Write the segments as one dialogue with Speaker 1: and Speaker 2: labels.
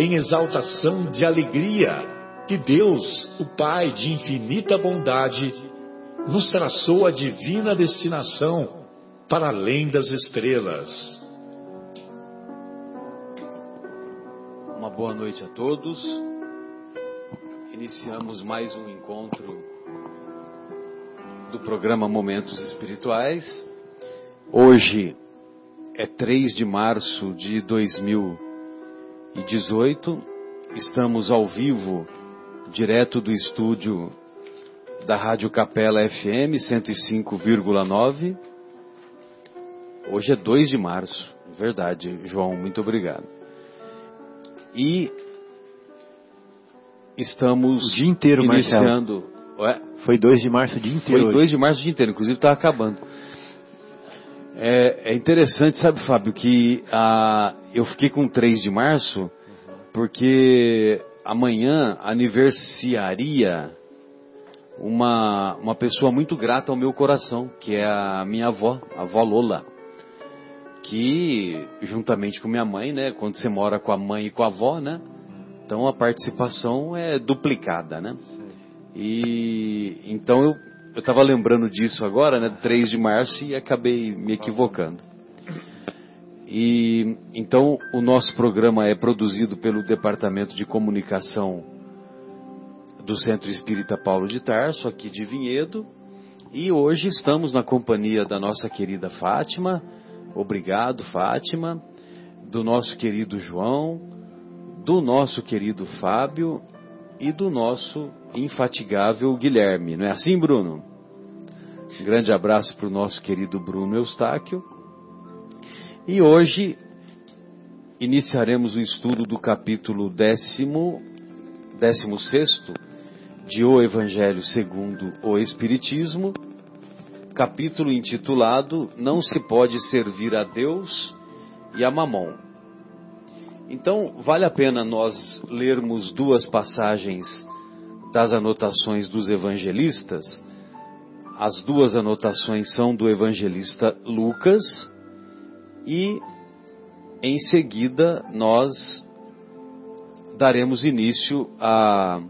Speaker 1: em exaltação de alegria que Deus, o Pai de infinita bondade, nos traçou a divina destinação para além das estrelas.
Speaker 2: Uma boa noite a todos. Iniciamos mais um encontro do programa Momentos Espirituais. Hoje é 3 de março de 2018. Estamos ao vivo, direto do estúdio da Rádio Capela FM 105,9. Hoje é 2 de março, verdade, João, muito obrigado. E estamos
Speaker 3: o dia inteiro,
Speaker 2: iniciando.
Speaker 3: Marcelo. Foi 2 de março o dia inteiro.
Speaker 2: Foi 2 de março o dia inteiro, inclusive está acabando. É, é, interessante, sabe, Fábio, que a, eu fiquei com 3 de março porque amanhã aniversariaria uma, uma pessoa muito grata ao meu coração, que é a minha avó, a avó Lola. Que, juntamente com minha mãe, né, quando você mora com a mãe e com a avó, né, então a participação é duplicada, né? E então eu eu estava lembrando disso agora, né, 3 de março e acabei me equivocando. E então o nosso programa é produzido pelo Departamento de Comunicação do Centro Espírita Paulo de Tarso, aqui de Vinhedo, e hoje estamos na companhia da nossa querida Fátima. Obrigado, Fátima, do nosso querido João, do nosso querido Fábio e do nosso infatigável Guilherme. Não é assim, Bruno? Um grande abraço para o nosso querido Bruno Eustáquio. E hoje iniciaremos o estudo do capítulo décimo, décimo sexto de O Evangelho segundo o Espiritismo, capítulo intitulado Não se pode servir a Deus e a Mamon. Então, vale a pena nós lermos duas passagens das anotações dos evangelistas. As duas anotações são do evangelista Lucas e em seguida nós daremos início à,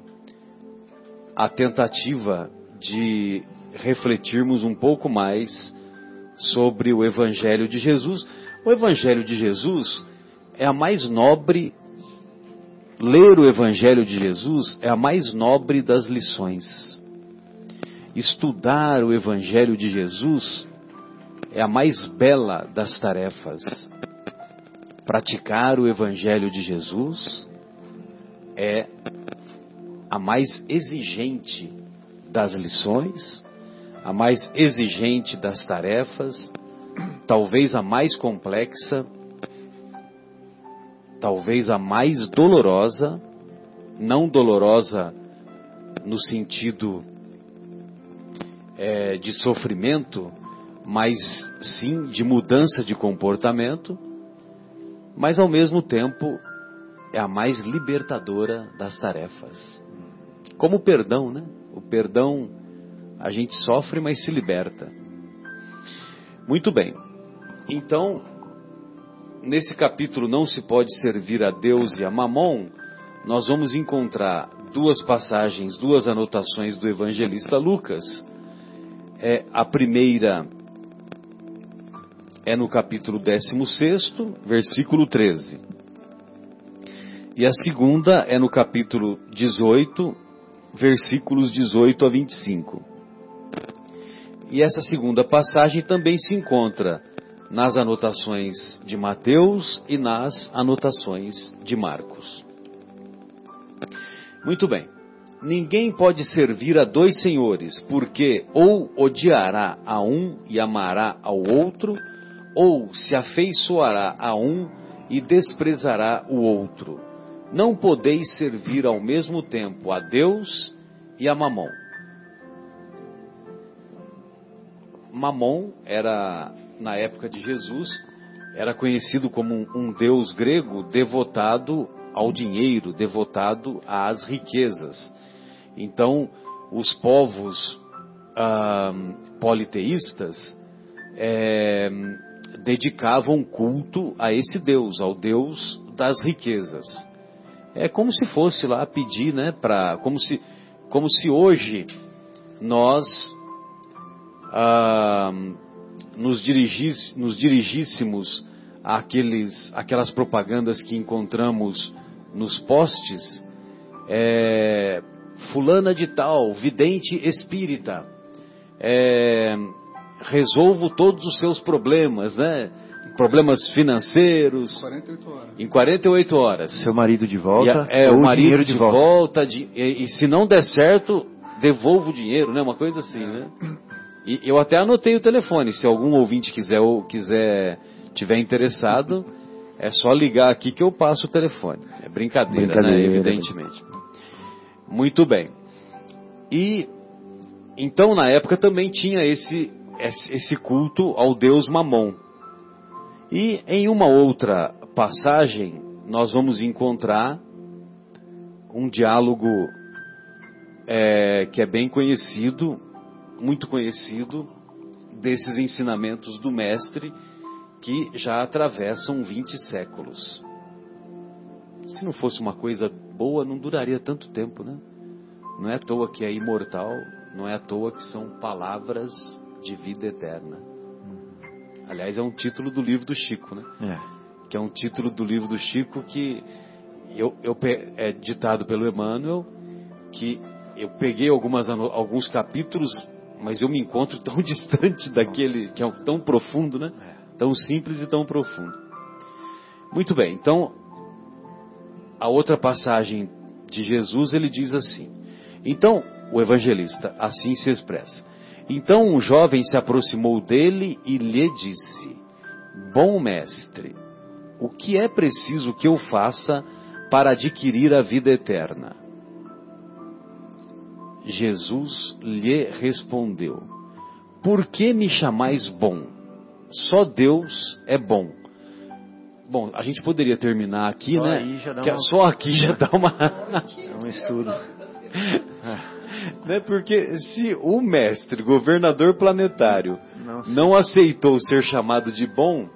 Speaker 2: tentativa de refletirmos um pouco mais sobre o Evangelho de Jesus. O Evangelho de Jesus é a mais nobre, ler o Evangelho de Jesus é a mais nobre das lições. Estudar o Evangelho de Jesus é a mais bela das tarefas. Praticar o Evangelho de Jesus é a mais exigente das lições, a mais exigente das tarefas, talvez a mais complexa talvez a mais dolorosa, não dolorosa no sentido é, de sofrimento, mas sim de mudança de comportamento, mas ao mesmo tempo é a mais libertadora das tarefas. Como o perdão, né? O perdão a gente sofre, mas se liberta. Muito bem. Então, nesse capítulo Não se pode servir a Deus e a Mamon, nós vamos encontrar duas passagens, duas anotações do evangelista Lucas. É, a primeira é no capítulo 16, versículo 13. E a segunda é no capítulo 18, versículos 18 a 25. E essa segunda passagem também se encontra nas anotações de Mateus e nas anotações de Marcos. Muito bem. Ninguém pode servir a dois senhores, porque ou odiará a um e amará ao outro, ou se afeiçoará a um e desprezará o outro. Não podeis servir ao mesmo tempo a Deus e a Mamon. Mamon era, na época de Jesus, era conhecido como um, deus grego devotado ao dinheiro, devotado às riquezas. Então, os povos ah, politeístas é, dedicavam culto a esse Deus, ao Deus das riquezas. É como se fosse lá pedir, né, para como se como se hoje nós ah, nos, dirigis, nos dirigíssemos àqueles, àquelas propagandas que encontramos nos postes, é, fulana de tal, vidente espírita, é, resolvo todos os seus problemas, né? Problemas financeiros.
Speaker 4: 48 horas.
Speaker 2: Em 48 horas.
Speaker 3: Seu marido de volta.
Speaker 2: E, é,
Speaker 3: ou
Speaker 2: o marido
Speaker 3: dinheiro
Speaker 2: de,
Speaker 3: de volta.
Speaker 2: volta. de- e, e se não der certo, devolvo o dinheiro, né? Uma coisa assim, né? E eu até anotei o telefone. Se algum ouvinte quiser ou quiser tiver interessado, é só ligar aqui que eu passo o telefone. É brincadeira, né?
Speaker 3: Brincadeira.
Speaker 2: Evidentemente. Muito bem. E então na época também tinha esse esse esse culto ao deus Mamon. E em uma outra passagem nós vamos encontrar um diálogo é, que é bem conhecido, muito conhecido, desses ensinamentos do mestre que já atravessam 20 séculos. Se não fosse uma coisa boa, não duraria tanto tempo, né? Não é à toa que é imortal, não é à toa que são palavras de vida eterna. Aliás, é um título do livro do Chico, né?
Speaker 3: É.
Speaker 2: que é um título do livro do Chico que eu, eu é ditado pelo Emmanuel, que eu peguei algumas, alguns capítulos, mas eu me encontro tão distante daquele que é tão profundo, né? Tão simples e tão profundo. Muito bem, então a outra passagem de Jesus ele diz assim: então o evangelista assim se expressa. Então um jovem se aproximou dele e lhe disse: Bom mestre, o que é preciso que eu faça para adquirir a vida eterna? Jesus lhe respondeu: Por que me chamais bom? Só Deus é bom. Bom, a gente poderia terminar aqui,
Speaker 3: Só
Speaker 2: né? Que é-
Speaker 3: uma-
Speaker 2: Só aqui já dá uma.
Speaker 3: É um estudo.
Speaker 2: né? Porque se o mestre, governador planetário,
Speaker 3: Não,
Speaker 2: não aceitou ser chamado de bom,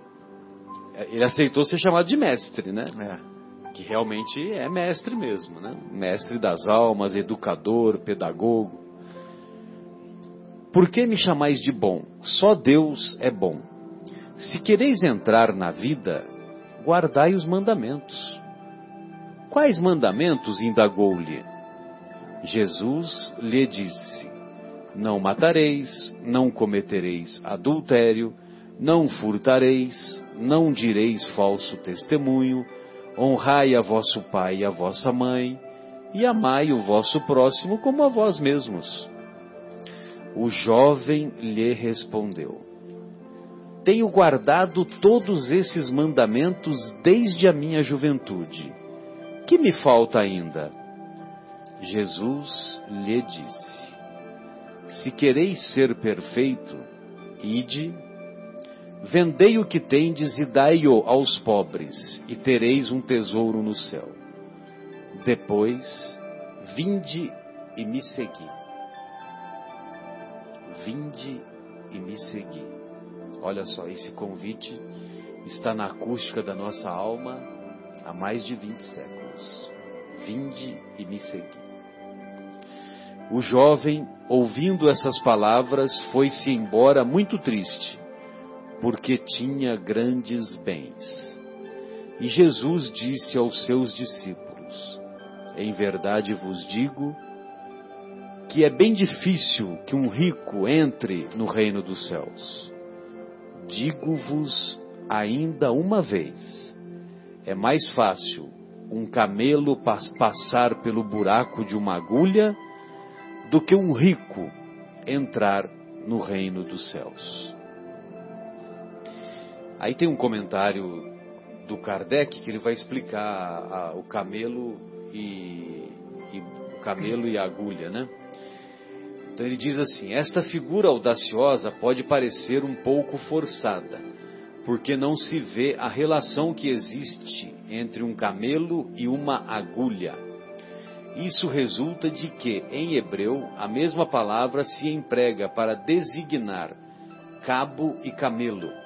Speaker 2: ele aceitou ser chamado de mestre, né?
Speaker 3: É.
Speaker 2: Que realmente é mestre mesmo, né? Mestre das almas, educador, pedagogo. Por que me chamais de bom? Só Deus é bom. Se quereis entrar na vida, guardai os mandamentos. Quais mandamentos? indagou-lhe. Jesus lhe disse: Não matareis, não cometereis adultério, não furtareis, não direis falso testemunho, honrai a vosso pai e a vossa mãe, e amai o vosso próximo como a vós mesmos. O jovem lhe respondeu: Tenho guardado todos esses mandamentos desde a minha juventude. Que me falta ainda? Jesus lhe disse: Se quereis ser perfeito, ide, vendei o que tendes e dai-o aos pobres, e tereis um tesouro no céu. Depois, vinde e me segui. Vinde e me segui. Olha só, esse convite está na acústica da nossa alma há mais de 20 séculos. Vinde e me segui. O jovem, ouvindo essas palavras, foi-se embora muito triste, porque tinha grandes bens. E Jesus disse aos seus discípulos: Em verdade vos digo que é bem difícil que um rico entre no reino dos céus. Digo-vos ainda uma vez: é mais fácil um camelo passar pelo buraco de uma agulha do que um rico entrar no reino dos céus. Aí tem um comentário do Kardec que ele vai explicar a, o camelo e, e, o camelo e a agulha, né? Então ele diz assim: esta figura audaciosa pode parecer um pouco forçada, porque não se vê a relação que existe entre um camelo e uma agulha. Isso resulta de que, em hebreu, a mesma palavra se emprega para designar cabo e camelo.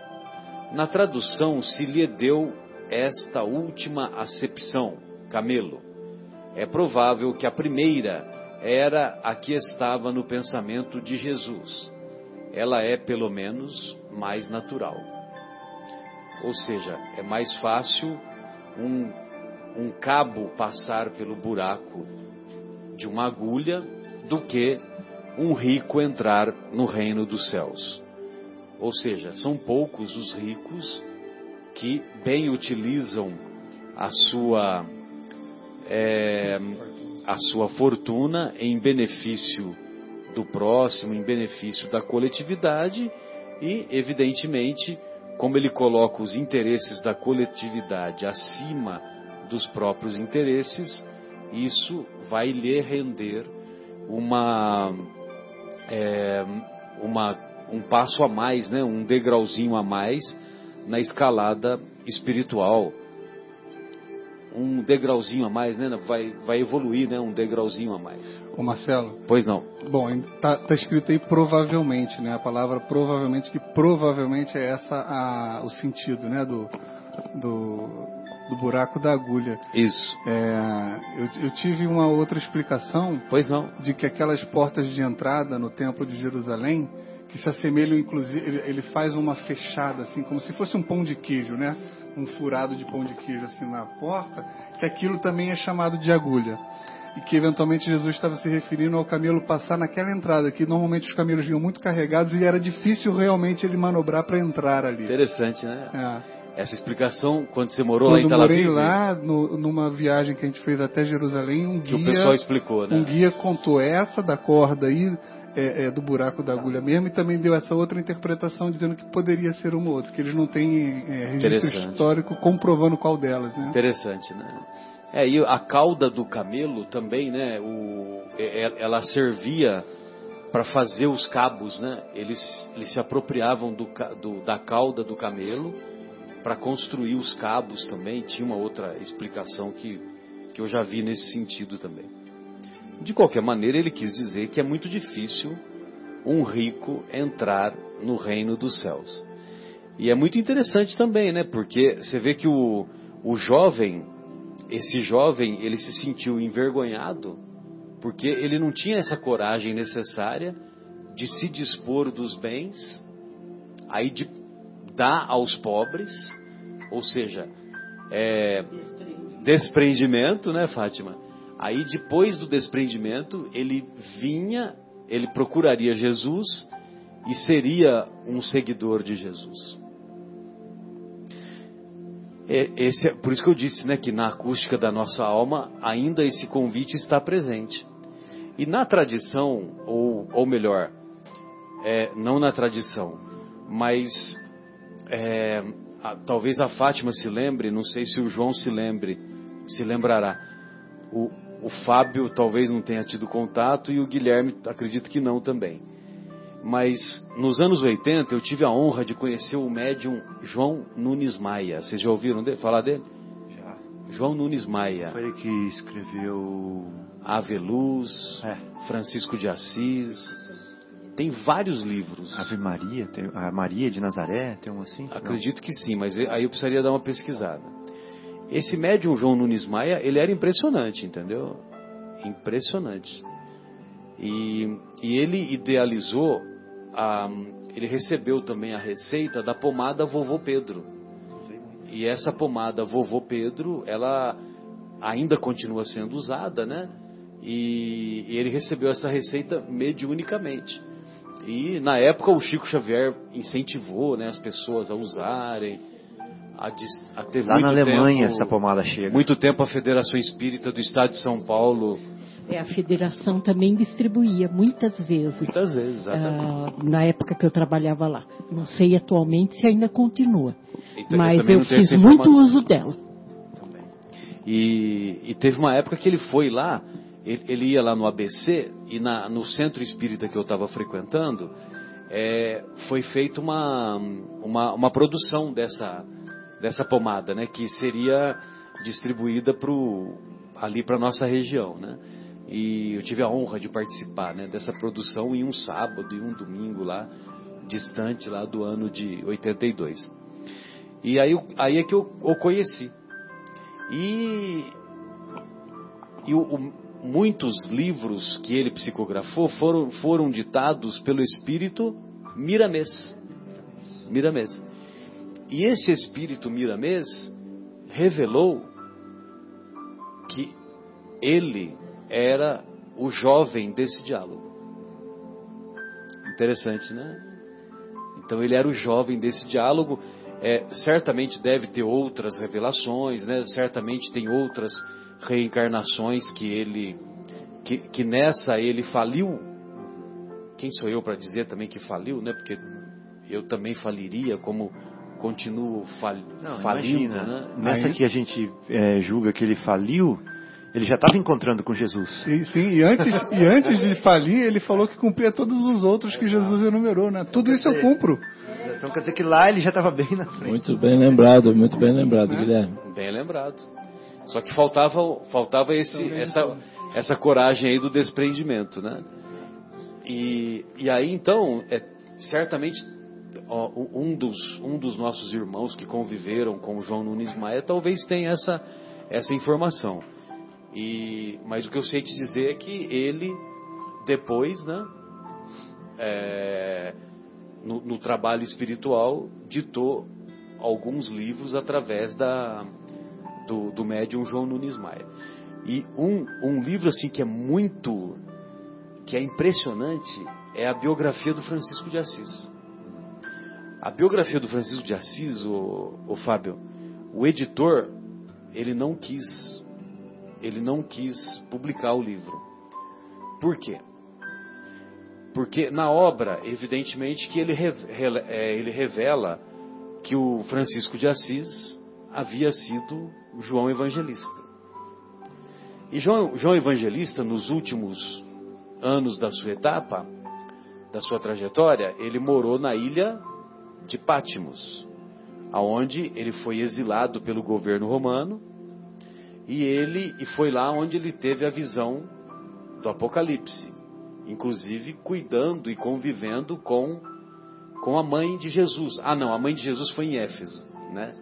Speaker 2: Na tradução se lhe deu esta última acepção, camelo. É provável que a primeira era a que estava no pensamento de Jesus. Ela é, pelo menos, mais natural. Ou seja, é mais fácil um, um cabo passar pelo buraco de uma agulha do que um rico entrar no reino dos céus. Ou seja, são poucos os ricos que bem utilizam a sua é, a sua fortuna em benefício do próximo, em benefício da coletividade e, evidentemente, como ele coloca os interesses da coletividade acima dos próprios interesses, isso vai lhe render uma, é, uma, um passo a mais, né, um degrauzinho a mais na escalada espiritual. Um degrauzinho a mais, né? Vai, vai evoluir, né? Um degrauzinho a mais.
Speaker 4: Ô Marcelo.
Speaker 2: Pois não.
Speaker 4: Bom, tá, tá escrito aí provavelmente, né? A palavra provavelmente, que provavelmente é essa a, o sentido, né? Do, do, do buraco da agulha.
Speaker 2: Isso.
Speaker 4: É, eu, eu, tive uma outra explicação.
Speaker 2: Pois não.
Speaker 4: De que aquelas portas de entrada no Templo de Jerusalém, que se assemelham, inclusive, ele, ele faz uma fechada, assim, como se fosse um pão de queijo, né? Um furado de pão de queijo, assim, na porta, que aquilo também é chamado de agulha. E que eventualmente Jesus estava se referindo ao camelo passar naquela entrada, que normalmente os camelos vinham muito carregados e era difícil realmente ele manobrar para entrar ali.
Speaker 2: Interessante, né?
Speaker 4: É.
Speaker 2: Essa explicação, quando você morou
Speaker 4: quando
Speaker 2: lá em Tel Aviv?
Speaker 4: Eu morei lá, no, numa viagem que a gente fez até Jerusalém, um
Speaker 2: que
Speaker 4: guia...
Speaker 2: o pessoal explicou, né?
Speaker 4: Um guia contou essa da corda aí, é, é, do buraco da agulha mesmo, e também deu essa outra interpretação dizendo que poderia ser uma ou outra, que eles não têm é, registro histórico comprovando qual delas, né?
Speaker 2: Interessante, né? É, e a cauda do camelo também, né? O, ela servia para fazer os cabos, né? Eles, eles se apropriavam do, do, da cauda do camelo para construir os cabos também. Tinha uma outra explicação que, que eu já vi nesse sentido também. De qualquer maneira, ele quis dizer que é muito difícil um rico entrar no reino dos céus. E é muito interessante também, né? Porque você vê que o, o jovem, esse jovem, ele se sentiu envergonhado porque ele não tinha essa coragem necessária de se dispor dos bens, aí de dar aos pobres, ou seja, é, desprendimento, né, Fátima? Aí depois do desprendimento, ele vinha, ele procuraria Jesus e seria um seguidor de Jesus. É, é, por isso que eu disse né, que na acústica da nossa alma ainda esse convite está presente. E na tradição, ou, ou melhor, é, não na tradição, mas é, a, talvez a Fátima se lembre, não sei se o João se lembre, se lembrará. O, o Fábio talvez não tenha tido contato e o Guilherme acredito que não também. Mas nos anos 80 eu tive a honra de conhecer o médium João Nunes Maia. Vocês já ouviram dele, falar dele?
Speaker 3: Já.
Speaker 2: João Nunes Maia.
Speaker 3: Foi ele que escreveu
Speaker 2: Ave Luz,
Speaker 3: é.
Speaker 2: Francisco de Assis. Tem vários livros.
Speaker 3: Ave Maria, tem, a Maria de Nazaré, tem um assim?
Speaker 2: Acredito não. que sim, mas aí eu precisaria dar uma pesquisada. Esse médium João Nunes Maia, ele era impressionante, entendeu? Impressionante. E, e ele idealizou, a, ele recebeu também a receita da pomada Vovô Pedro. E essa pomada Vovô Pedro, ela ainda continua sendo usada, né? E, e ele recebeu essa receita mediunicamente. E na época o Chico Xavier incentivou né, as pessoas a usarem, a, a ter
Speaker 3: Lá
Speaker 2: muito
Speaker 3: na Alemanha
Speaker 2: tempo,
Speaker 3: essa pomada chega.
Speaker 2: muito tempo a Federação Espírita do Estado de São Paulo,
Speaker 5: É, a federação também distribuía muitas vezes.
Speaker 2: muitas vezes, exatamente.
Speaker 5: ah, na época que eu trabalhava lá. Não sei atualmente se ainda continua.
Speaker 2: Então,
Speaker 5: mas eu
Speaker 2: tenho
Speaker 5: fiz muito uso dela.
Speaker 2: E, e teve uma época que ele foi lá, ele, ele ia lá no ABC e na- no centro espírita que eu estava frequentando, é, foi feita uma, uma, uma produção dessa, dessa pomada, né, que seria distribuída pro, ali para nossa região, né? E eu tive a honra de participar né, dessa produção em um sábado e um domingo lá, distante lá do ano de 82. E aí, aí é que eu o conheci. E, e o- o- muitos livros que ele psicografou foram, foram ditados pelo espírito Miramês. Miramês. E esse espírito Miramês revelou que ele era o jovem desse diálogo. Interessante, né? Então ele era o jovem desse diálogo. É, certamente deve ter outras revelações, né? Certamente tem outras reencarnações que ele, que, que nessa ele faliu. Quem sou eu para dizer também que faliu, né? Porque eu também faliria, como continuo fal,
Speaker 3: Não,
Speaker 2: falindo,
Speaker 3: imagina,
Speaker 2: né?
Speaker 3: nessa
Speaker 4: Aí-
Speaker 3: que a gente é, julga que ele faliu, ele já estava encontrando com Jesus.
Speaker 4: E, sim, e antes, e antes de falir, ele falou que cumpria todos os outros que Jesus enumerou, né? Tudo isso eu cumpro.
Speaker 3: Então quer dizer que lá ele já estava bem na frente.
Speaker 6: Muito bem lembrado, muito bem lembrado, Guilherme.
Speaker 2: Bem lembrado. Só que faltava, faltava esse, essa, essa coragem aí do desprendimento, né? E, e aí então, é, certamente um, dos, um dos nossos irmãos que conviveram com o João Nunes Maia talvez tenha essa, essa informação. E, mas o que eu sei te dizer é que ele depois, né? é, no, no trabalho espiritual, ditou alguns livros através da, do, do médium João Nunes Maia. E um, um livro assim que é muito, que é impressionante, é a biografia do Francisco de Assis. A biografia do Francisco de Assis, o, o Fábio, o editor, ele não quis, ele não quis publicar o livro. Por quê? Porque na obra, evidentemente, que ele, é, ele revela que o Francisco de Assis havia sido João Evangelista. E João, João Evangelista, nos últimos anos da sua etapa, da sua trajetória, ele morou na ilha de Pátimos, aonde ele foi exilado pelo governo romano, e ele e foi lá onde ele teve a visão do Apocalipse, inclusive cuidando e convivendo com com a mãe de Jesus. Ah, não, a mãe de Jesus foi em Éfeso, né?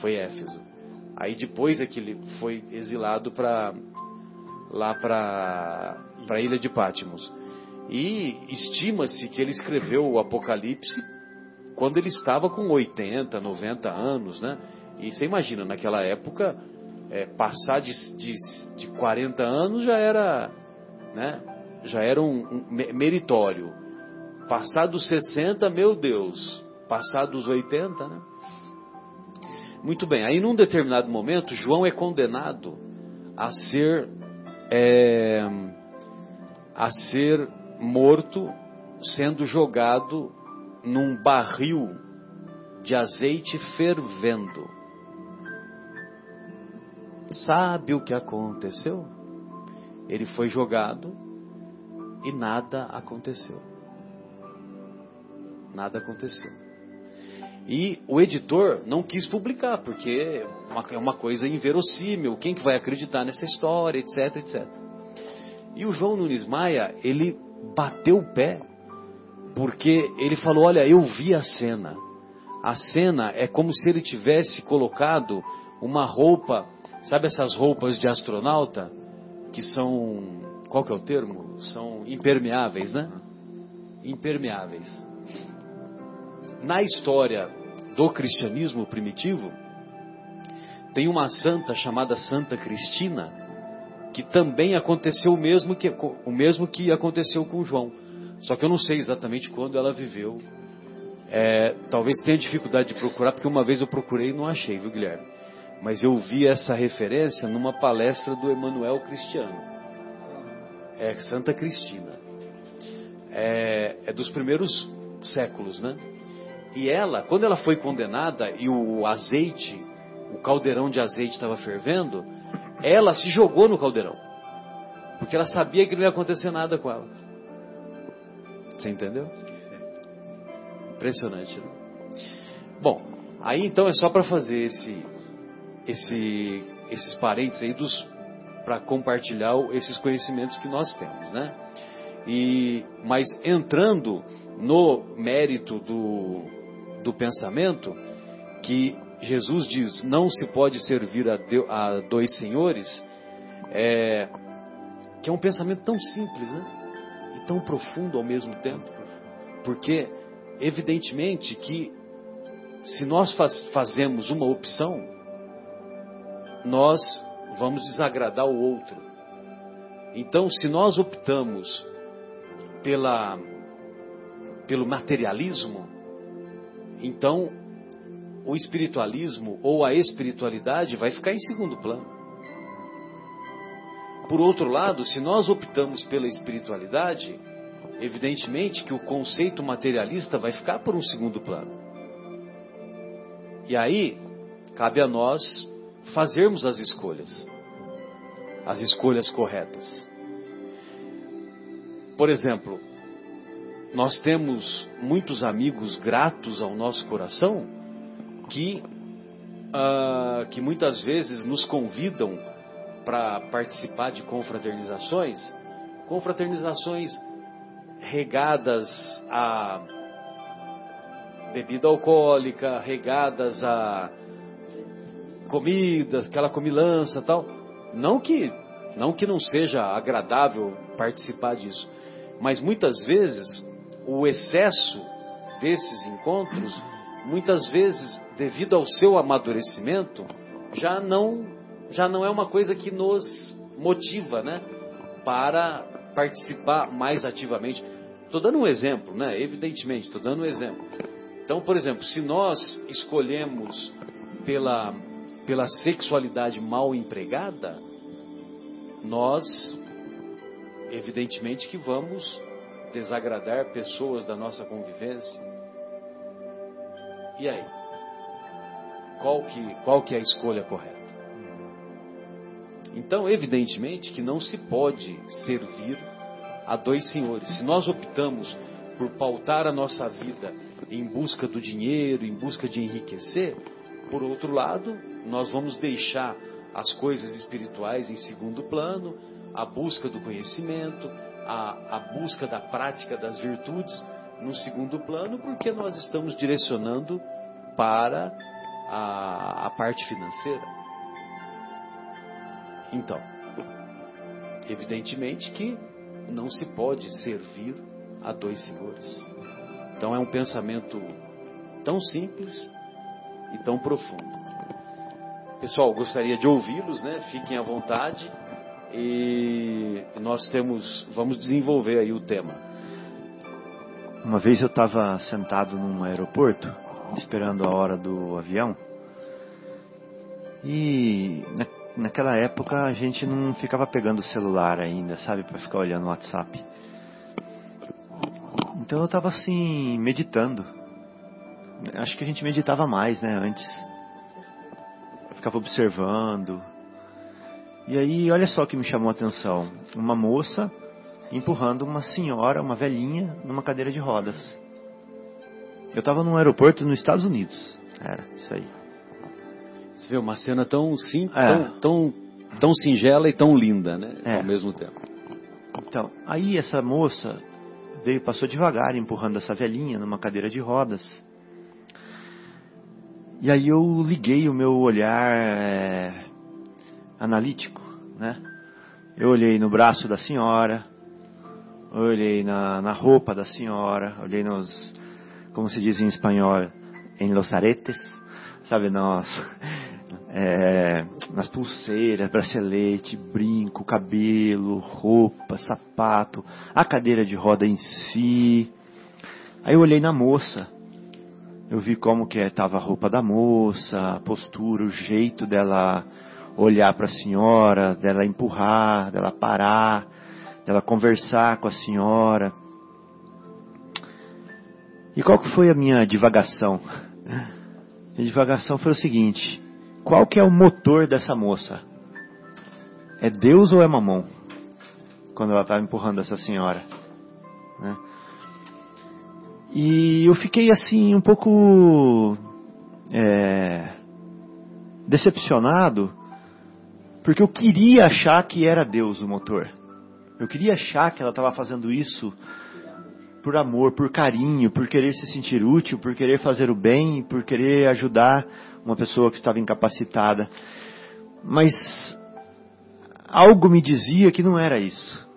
Speaker 2: Foi Éfeso. Aí depois é que ele foi exilado para lá para para a ilha de Pátimos. E estima-se que ele escreveu o Apocalipse quando ele estava com 80, 90 anos, né? E você imagina, naquela época, é, passar de, de, de 40 anos já era, né? Já era um, um me- meritório. Passar dos 60, meu Deus. Passar dos 80, né? Muito bem. Aí, num determinado momento, João é condenado a ser é, a ser morto, sendo jogado num barril de azeite fervendo. Sabe o que aconteceu? Ele foi jogado e nada aconteceu. Nada aconteceu. E o editor não quis publicar, porque é uma- coisa inverossímil. Quem que vai acreditar nessa história, etc, etc. E o João Nunes Maia, ele bateu o pé, porque ele falou: Olha, eu vi a cena. A cena é como se ele tivesse colocado uma roupa, sabe essas roupas de astronauta? Que são, qual que é o termo? São impermeáveis, né? Impermeáveis. Na história do cristianismo primitivo, tem uma santa chamada Santa Cristina, que também aconteceu o mesmo que, o mesmo que aconteceu com João. Só que eu não sei exatamente quando ela viveu. É, talvez tenha dificuldade de procurar, porque uma vez eu procurei e não achei, viu, Guilherme? Mas eu vi essa referência numa palestra do Emanuel Cristiano. É Santa Cristina. É, é dos primeiros séculos, né? E ela, quando ela foi condenada e o azeite, o caldeirão de azeite estava fervendo, ela se jogou no caldeirão. Porque ela sabia que não ia acontecer nada com ela. Você entendeu? Impressionante, né? Bom, aí então é só para fazer esse, esse, esses parênteses aí dos para compartilhar esses conhecimentos que nós temos, né? E mas entrando no mérito do, do pensamento que Jesus diz não se pode servir a, de, a dois senhores, é, que é um pensamento tão simples, né? Tão profundo ao mesmo tempo, porque evidentemente que se nós faz, fazemos uma opção, nós vamos desagradar o outro. Então, se nós optamos pela, pelo materialismo, então o espiritualismo ou a espiritualidade vai ficar em segundo plano. Por outro lado, se nós optamos pela espiritualidade, evidentemente que o conceito materialista vai ficar por um segundo plano. E aí, cabe a nós fazermos as escolhas, as escolhas corretas. Por exemplo, nós temos muitos amigos gratos ao nosso coração que, uh, que muitas vezes nos convidam para participar de confraternizações, confraternizações regadas a bebida alcoólica, regadas a comidas, aquela comilança tal. Não que não que não seja agradável participar disso, mas muitas vezes o excesso desses encontros muitas vezes, devido ao seu amadurecimento, já não, já não é uma coisa que nos motiva, né? Para participar mais ativamente. Estou dando um exemplo, né? Evidentemente, estou dando um exemplo. Então, por exemplo, se nós escolhemos pela, pela sexualidade mal empregada, nós, evidentemente, que vamos desagradar pessoas da nossa convivência, e aí? Qual que, qual que é a escolha correta? Então, evidentemente que não se pode servir a dois senhores. Se nós optamos por pautar a nossa vida em busca do dinheiro, em busca de enriquecer, por outro lado, nós vamos deixar as coisas espirituais em segundo plano, a busca do conhecimento, a, a busca da prática das virtudes no segundo plano, porque nós estamos direcionando para a, a parte financeira. Então, evidentemente que não se pode servir a dois senhores. Então é um pensamento tão simples e tão profundo. Pessoal, gostaria de ouvi-los, né? Fiquem à vontade e nós temos, vamos desenvolver aí o tema.
Speaker 3: Uma vez eu estava sentado num aeroporto, esperando a hora do avião, e naquela época a gente não ficava pegando o celular ainda, sabe, para ficar olhando o WhatsApp. Então eu estava assim, meditando. Acho que a gente meditava mais, né, antes. Ficava observando. E aí, olha só que me chamou a atenção. Uma moça empurrando uma senhora, uma velhinha, numa cadeira de rodas. Eu estava num aeroporto nos Estados Unidos. Era isso aí.
Speaker 2: Você vê uma cena tão simples, é. tão, tão, tão, singela e tão linda, né?
Speaker 3: É.
Speaker 2: Ao mesmo tempo.
Speaker 3: Então, aí essa moça veio, passou devagar, empurrando essa velhinha numa cadeira de rodas. E aí eu liguei o meu olhar é, analítico, né? Eu olhei no braço da senhora, olhei na, na roupa da senhora, olhei nos, como se diz em espanhol, em los aretes, sabe, nós, é, nas pulseiras, bracelete, brinco, cabelo, roupa, sapato, a cadeira de roda em si. Aí eu olhei na moça. Eu vi como que estava a roupa da moça, a postura, o jeito dela olhar para a senhora, dela empurrar, dela parar, dela conversar com a senhora. E qual que foi a minha divagação? A divagação foi o seguinte: qual que é o motor dessa moça? É Deus ou é mamão? Quando ela estava empurrando essa senhora. Né? E eu fiquei assim um pouco é, decepcionado, porque eu queria achar que era Deus o motor. Eu queria achar que ela estava fazendo isso por amor, por carinho, por querer se sentir útil, por querer fazer o bem, por querer ajudar uma pessoa que estava incapacitada. Mas algo me dizia que não era isso.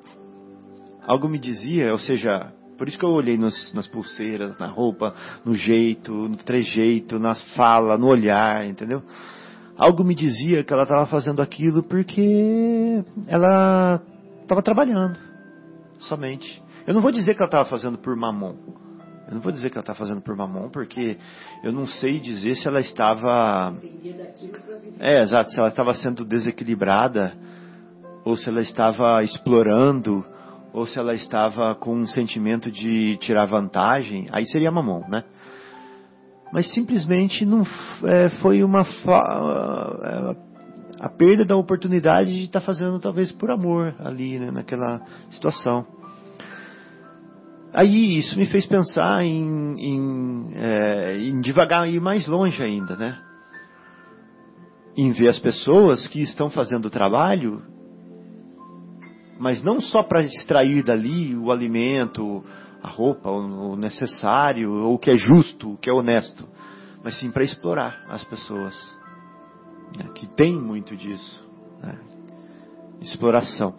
Speaker 3: Algo me dizia, ou seja, por isso que eu olhei nos, nas pulseiras, na roupa, no jeito, no trejeito, na fala, no olhar, entendeu? Algo me dizia que ela estava fazendo aquilo porque ela estava trabalhando, somente. Eu não vou dizer que ela estava fazendo por mamon. Eu não vou dizer que ela está fazendo por mamon, porque eu não sei dizer se ela estava. É, exato, se ela estava sendo desequilibrada, ou se ela estava explorando, ou se ela estava com um sentimento de tirar vantagem, aí seria mamon, né? Mas simplesmente não é, foi uma a perda da oportunidade de estar tá fazendo talvez por amor ali, né, naquela situação. Aí isso me fez pensar em, em, é, em devagar ir mais longe ainda, né? Em ver as pessoas que estão fazendo o trabalho, mas não só para extrair dali o alimento, a roupa, o necessário, ou o que é justo, o que é honesto, mas sim para explorar as pessoas, né? que tem muito disso, né? exploração.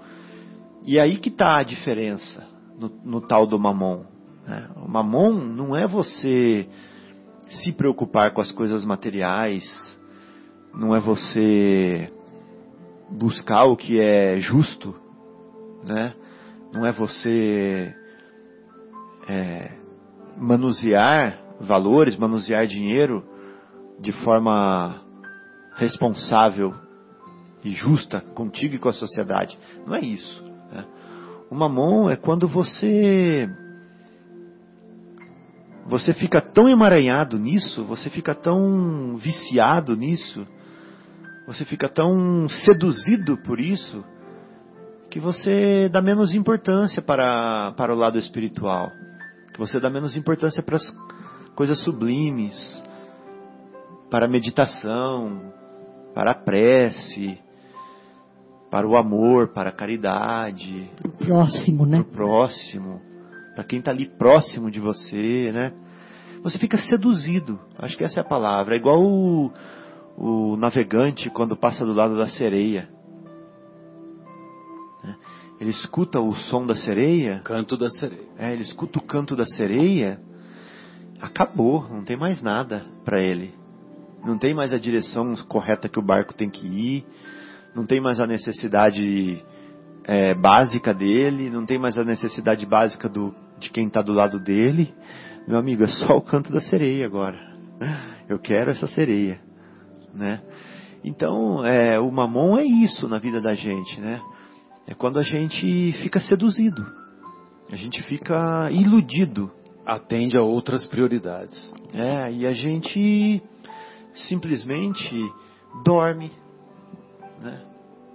Speaker 3: E aí que está a diferença no, no tal do mamon. Né? O mamon não é você se preocupar com as coisas materiais, não é você buscar o que é justo, né? não é você é, manusear valores, manusear dinheiro de forma responsável e justa contigo e com a sociedade. Não é isso. O mamon é quando você você fica tão emaranhado nisso, você fica tão viciado nisso, você fica tão seduzido por isso, que você dá menos importância para, para o lado espiritual, que você dá menos importância para as coisas sublimes, para a meditação, para a prece, para o amor, para a caridade.
Speaker 5: Para o próximo, né?
Speaker 3: Para o próximo, para quem está ali próximo de você, né? Você fica seduzido, acho que essa é a palavra. É igual o, o navegante quando passa do lado da sereia. Né? Ele escuta o som da sereia.
Speaker 2: Canto da sereia.
Speaker 3: É, ele escuta o canto da sereia. Acabou, não tem mais nada para ele. Não tem mais a direção correta que o barco tem que ir não tem mais a necessidade é, básica dele, não tem mais a necessidade básica do, de quem está do lado dele. Meu amigo, é só o canto da sereia agora. Eu quero essa sereia, né? Então, é, o mamon é isso na vida da gente, né? É quando a gente fica seduzido, a gente fica iludido.
Speaker 2: Atende a outras prioridades.
Speaker 3: É, e a gente simplesmente dorme, né?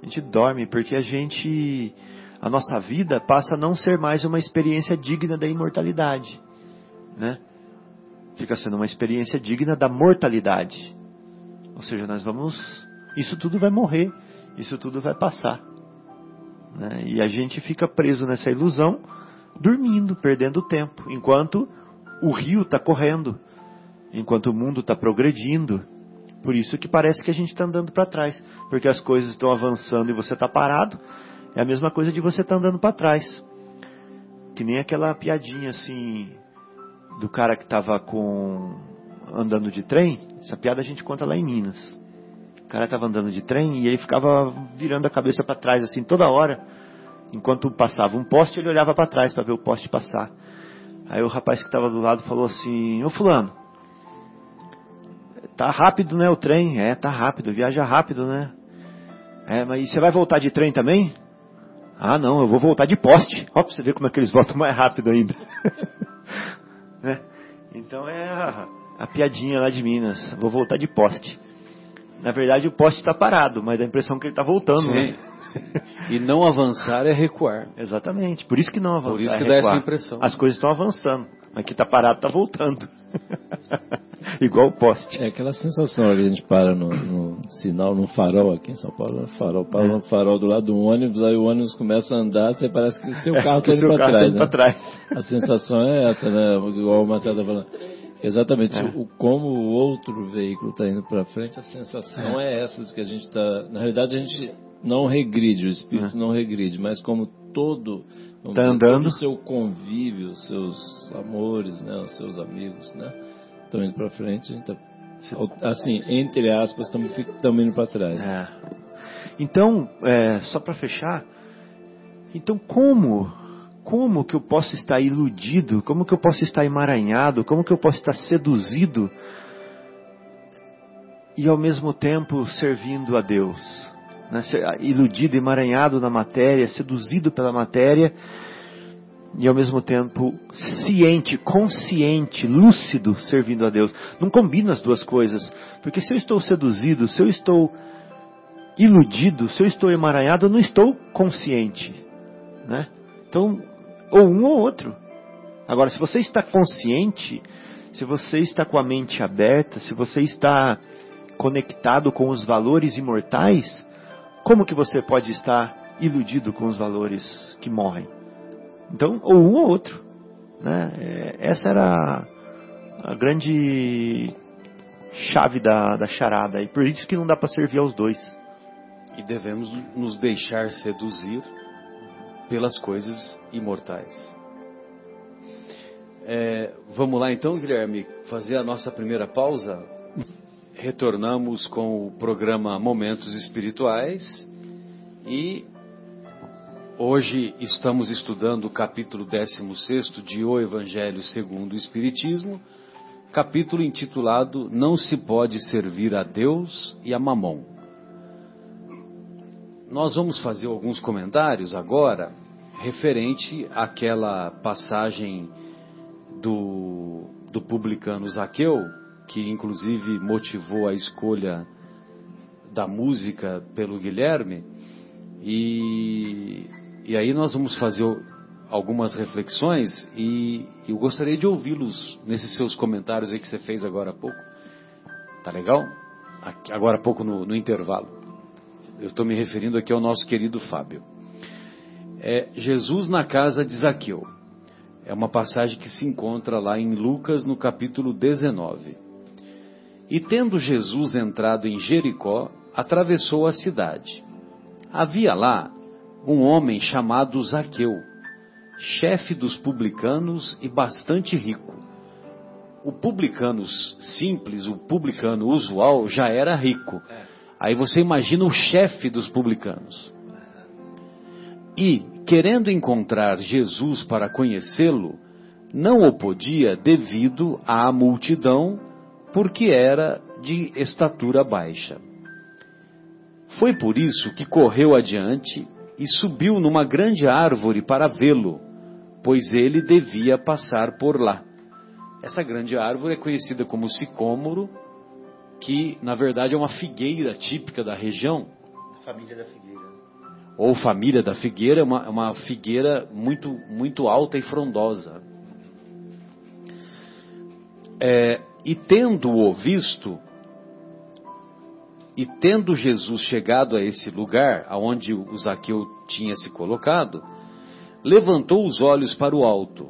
Speaker 3: A gente dorme porque a gente, a nossa vida passa a não ser mais uma experiência digna da imortalidade, né? Fica sendo uma experiência digna da mortalidade. Ou seja, nós vamos, isso tudo vai morrer, isso tudo vai passar, né? E a gente fica preso nessa ilusão, dormindo, perdendo tempo, enquanto o rio está correndo, enquanto o mundo está progredindo por isso que parece que a gente está andando para trás, porque as coisas estão avançando e você está parado. É a mesma coisa de você estar tá andando para trás. Que nem aquela piadinha assim do cara que estava com andando de trem. Essa piada a gente conta lá em Minas. O cara tava andando de trem e ele ficava virando a cabeça para trás assim toda hora. Enquanto passava um poste, ele olhava para trás para ver o poste passar. Aí o rapaz que estava do lado falou assim: "Ô fulano, tá rápido, né, o trem? É, tá rápido, viaja rápido, né? É, mas você vai voltar de trem também? Ah, não, eu vou voltar de poste. Ó, pra você ver como é que eles voltam mais rápido ainda. né? Então é a, a piadinha lá de Minas. Vou voltar de poste. Na verdade, o poste está parado, mas dá a impressão que ele está voltando.
Speaker 2: Sim,
Speaker 3: né?
Speaker 2: sim. E não avançar é recuar.
Speaker 3: Exatamente. Por isso que não avança.
Speaker 2: Por isso
Speaker 3: é
Speaker 2: que dá essa impressão.
Speaker 3: As coisas estão avançando. Aqui está parado, está voltando. Igual o poste.
Speaker 6: É aquela sensação que a gente para no, no sinal, num farol aqui em São Paulo, no farol, para no farol do lado do ônibus, aí o ônibus começa a andar, você parece que o seu carro está
Speaker 3: É,
Speaker 6: indo para
Speaker 3: tá
Speaker 6: trás, né?
Speaker 3: trás.
Speaker 6: A sensação é essa, né? Igual o Marcelo está falando. Exatamente,
Speaker 3: É.
Speaker 6: o, como o outro veículo está indo para frente, a sensação é. essa de que a gente está. Na realidade, a gente não regride, o espírito não regride, mas como todo.
Speaker 3: Tá
Speaker 6: dizer,
Speaker 3: andando.
Speaker 6: todo o seu convívio, os seus amores, né? Os seus amigos, né? Estão indo para frente, tá, assim, entre aspas, estamos indo para trás.
Speaker 3: É. Então, é, só para fechar, então como, como que eu posso estar iludido? Como que eu posso estar emaranhado? Como que eu posso estar seduzido e ao mesmo tempo servindo a Deus? Né? Iludido, emaranhado na matéria, seduzido pela matéria e ao mesmo tempo ciente, consciente, lúcido servindo a Deus. Não combina as duas coisas, porque se eu estou seduzido, se eu estou iludido, se eu estou emaranhado, eu não estou consciente, né? Então, ou um ou outro. Agora, se você está consciente, se você está com a mente aberta, se você está conectado com os valores imortais, como que você pode estar iludido com os valores que morrem? Então, ou um ou outro. Né? É, Essa era a, grande chave da, da charada. E por isso que não dá para servir aos dois.
Speaker 2: E devemos nos deixar seduzir pelas coisas imortais. É, vamos lá então, Guilherme, fazer a nossa primeira pausa. Retornamos com o programa Momentos Espirituais e hoje estamos estudando o capítulo 16 de O Evangelho segundo o Espiritismo, capítulo intitulado Não se pode servir a Deus e a Mamon. Nós vamos fazer alguns comentários agora referente àquela passagem do, do publicano Zaqueu, que inclusive motivou a escolha da música pelo Guilherme. E, e aí nós vamos fazer algumas reflexões e eu gostaria de ouvi-los nesses seus comentários aí que você fez agora há pouco. Tá legal? Aqui- agora há pouco no, no intervalo. Eu estou me referindo aqui ao nosso querido Fábio. É Jesus na casa de Zaqueu. É uma passagem que se encontra lá em Lucas, no capítulo 19. E tendo Jesus entrado em Jericó, atravessou a cidade. Havia lá um homem chamado Zaqueu, chefe dos publicanos e bastante rico. O publicano simples, o publicano usual, já era rico. Aí você imagina o chefe dos publicanos. E, querendo encontrar Jesus para conhecê-lo, não o podia devido à multidão, porque era de estatura baixa. Foi por isso que correu adiante e subiu numa grande árvore para vê-lo, pois ele devia passar por lá. Essa grande árvore é conhecida como sicômoro, que na verdade é uma figueira típica da região,
Speaker 3: Família da Figueira.
Speaker 2: ou família da figueira, é uma, é uma figueira muito, muito alta e frondosa. É, e tendo-o visto, e tendo Jesus chegado a esse lugar, aonde o Zaqueu tinha se colocado, levantou os olhos para o alto,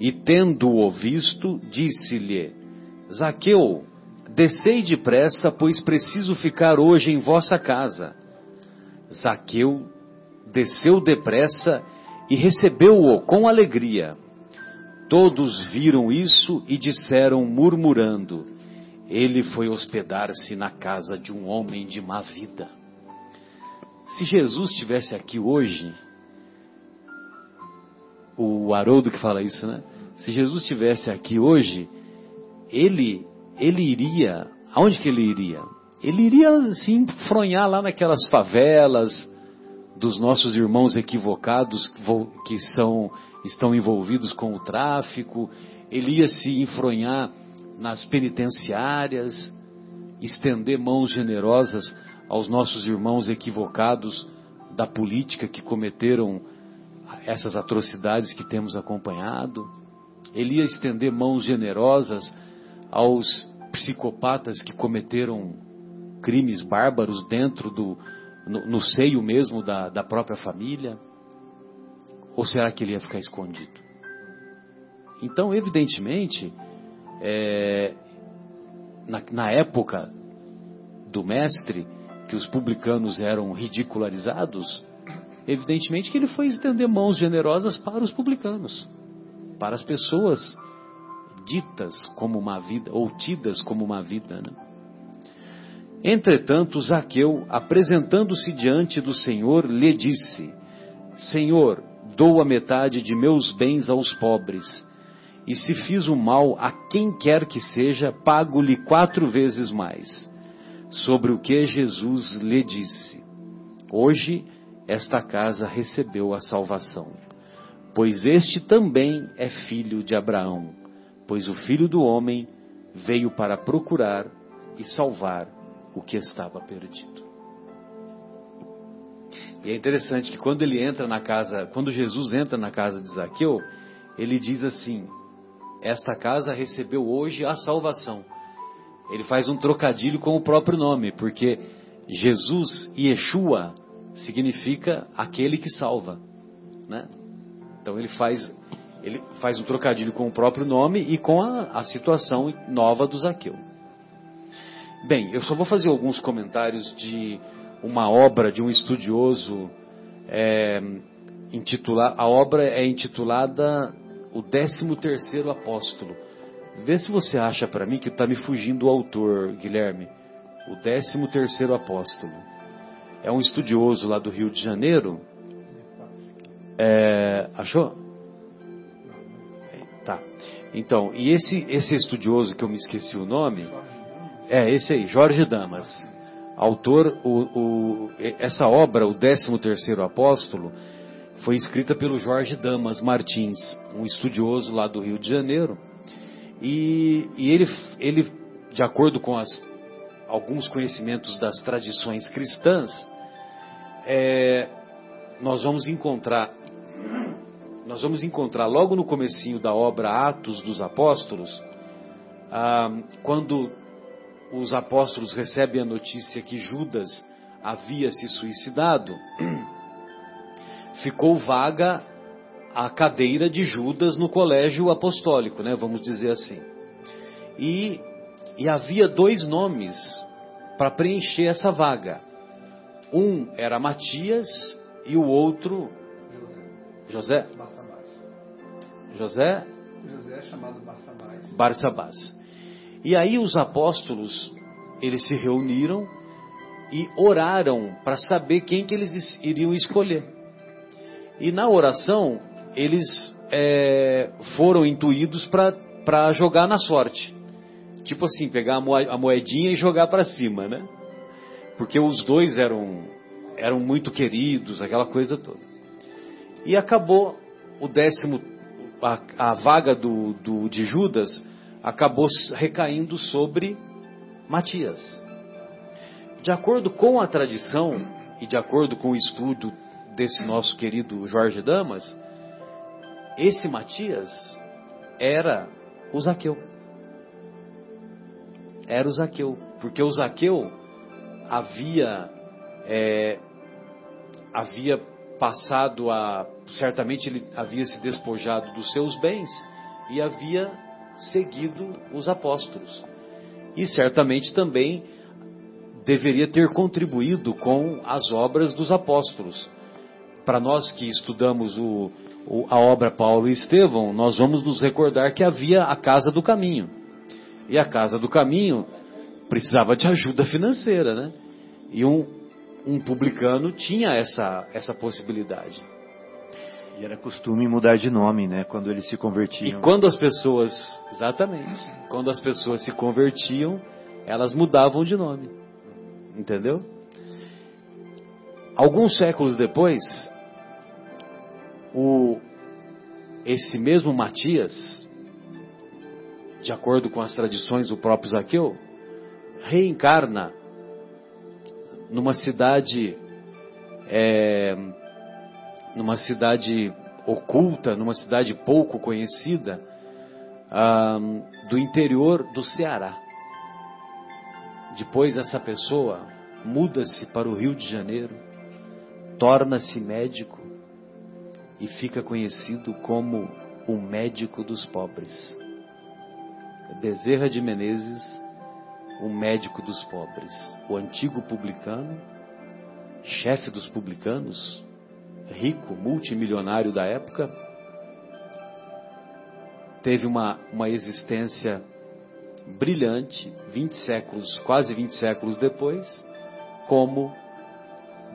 Speaker 2: e tendo-o visto, disse-lhe, Zaqueu, descei depressa, pois preciso ficar hoje em vossa casa. Zaqueu desceu depressa e recebeu-o com alegria. Todos viram isso e disseram, murmurando: ele foi hospedar-se na casa de um homem de má vida. Se Jesus estivesse aqui hoje, o Haroldo que fala isso, né? Se Jesus estivesse aqui hoje, ele ele iria, aonde que ele iria? Ele iria assim fronhar lá naquelas favelas dos nossos irmãos equivocados que são estão envolvidos com o tráfico, ele ia se enfronhar nas penitenciárias, estender mãos generosas aos nossos irmãos equivocados da política que cometeram essas atrocidades que temos acompanhado. Ele ia estender mãos generosas aos psicopatas que cometeram crimes bárbaros dentro do no, no seio mesmo da, da própria família. Ou será que ele ia ficar escondido? Então, evidentemente, é, na, na época do mestre, que os publicanos eram ridicularizados, evidentemente que ele foi estender mãos generosas para os publicanos, para as pessoas ditas como uma vida, ou tidas como uma vida. Né? Entretanto, Zaqueu, apresentando-se diante do Senhor, lhe disse: Senhor, dou a metade de meus bens aos pobres, e se fiz o mal a quem quer que seja, pago-lhe quatro vezes mais. Sobre o que Jesus lhe disse: Hoje esta casa recebeu a salvação, pois este também é filho de Abraão, pois o filho do homem veio para procurar e salvar o que estava perdido. E é interessante que quando ele entra na casa, quando Jesus entra na casa de Zaqueu, ele diz assim: Esta casa recebeu hoje a salvação ele faz um trocadilho com o próprio nome, porque Jesus, Yeshua, significa aquele que salva, né? Então ele faz ele faz um trocadilho com o próprio nome e com a, a situação nova do Zaqueu. Bem, eu só vou fazer alguns comentários de uma obra de um estudioso é, a obra é intitulada O Décimo Terceiro Apóstolo Vê se você acha para mim que está me fugindo o autor, Guilherme. O 13 terceiro apóstolo. É um estudioso lá do Rio de Janeiro. É, achou? Tá. Então, e esse, esse estudioso que eu me esqueci o nome, é esse aí, Jorge Damas. Autor, o, o, essa obra, o 13 terceiro apóstolo, foi escrita pelo Jorge Damas Martins, um estudioso lá do Rio de Janeiro e, e ele, ele, de acordo com as, alguns conhecimentos das tradições cristãs, é, nós vamos encontrar nós vamos encontrar logo no comecinho da obra Atos dos Apóstolos, ah, quando os apóstolos recebem a notícia que Judas havia se suicidado, ficou vaga a cadeira de Judas no colégio apostólico, né? Vamos dizer assim. E, e havia dois nomes para preencher essa vaga. Um era Matias e o outro José. José.
Speaker 4: José é chamado Barsabás.
Speaker 2: Barsabás. E aí os apóstolos eles se reuniram e oraram para saber quem que eles iriam escolher. E na oração eles é, foram intuídos para jogar na sorte. Tipo assim, pegar a moedinha e jogar para cima, né? Porque os dois eram, eram muito queridos, aquela coisa toda. E acabou o décimo, a, a vaga do, do, de Judas acabou recaindo sobre Matias. De acordo com a tradição e de acordo com o estudo desse nosso querido Jorge Damas, esse Matias era o Zaqueu. Era o Zaqueu. Porque o Zaqueu havia, é, havia passado a. Certamente ele havia se despojado dos seus bens e havia seguido os apóstolos. E certamente também deveria ter contribuído com as obras dos apóstolos. Para nós que estudamos o, a obra Paulo e Estevão, nós vamos nos recordar que havia a casa do caminho. E a casa do caminho precisava de ajuda financeira, né? E um, um publicano tinha essa, essa possibilidade.
Speaker 3: Era costume mudar de nome, né? Quando eles se convertiam.
Speaker 2: E quando as pessoas, exatamente, quando as pessoas se convertiam, elas mudavam de nome. Entendeu? Alguns séculos depois, o, esse mesmo Matias, de acordo com as tradições do próprio Zaqueu, reencarna numa cidade é, numa cidade oculta, numa cidade pouco conhecida do interior do Ceará. Depois essa pessoa muda-se para o Rio de Janeiro, torna-se médico e fica conhecido como o médico dos pobres. Bezerra de Menezes, o médico dos pobres, o antigo publicano, chefe dos publicanos, rico, multimilionário da época, teve uma, uma existência brilhante, 20 séculos, quase 20 séculos depois, como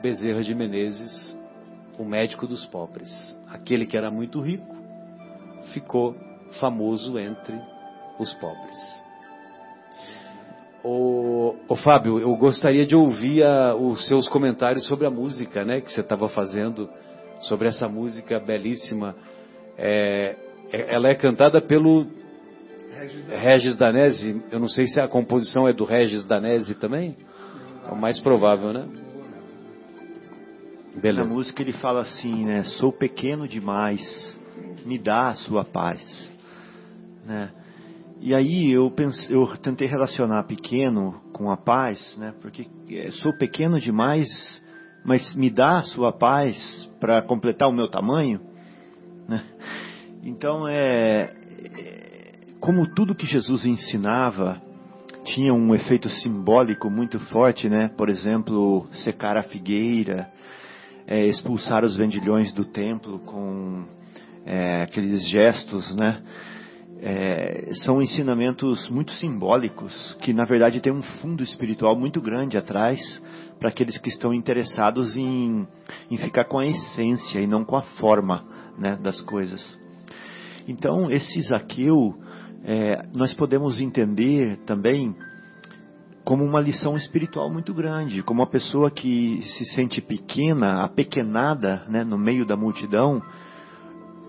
Speaker 2: Bezerra de Menezes, o médico dos pobres. Aquele que era muito rico ficou famoso entre os pobres. O, o Fábio, eu gostaria de ouvir a, os seus comentários sobre a música, né, que você estava fazendo, sobre essa música belíssima. É, é ela é cantada pelo Regis Danese. Eu não sei se a composição é do Regis Danese também. É o mais provável, né?
Speaker 3: Beleza. Na música ele fala assim, né? Sou pequeno demais, me dá a sua paz, né? E aí eu, pense, eu tentei relacionar pequeno com a paz, né? Porque é, sou pequeno demais, mas me dá a sua paz para completar o meu tamanho, né? Então é, é como tudo que Jesus ensinava tinha um efeito simbólico muito forte, né? Por exemplo, secar a figueira, é, expulsar os vendilhões do templo com é, aqueles gestos, né? É, são ensinamentos muito simbólicos que na verdade tem um fundo espiritual muito grande atrás para aqueles que estão interessados em, em ficar com a essência e não com a forma né, das coisas. Então esse Zaqueu é, nós podemos entender também como uma lição espiritual muito grande, como uma pessoa que se sente pequena, apequenada né, no meio da multidão,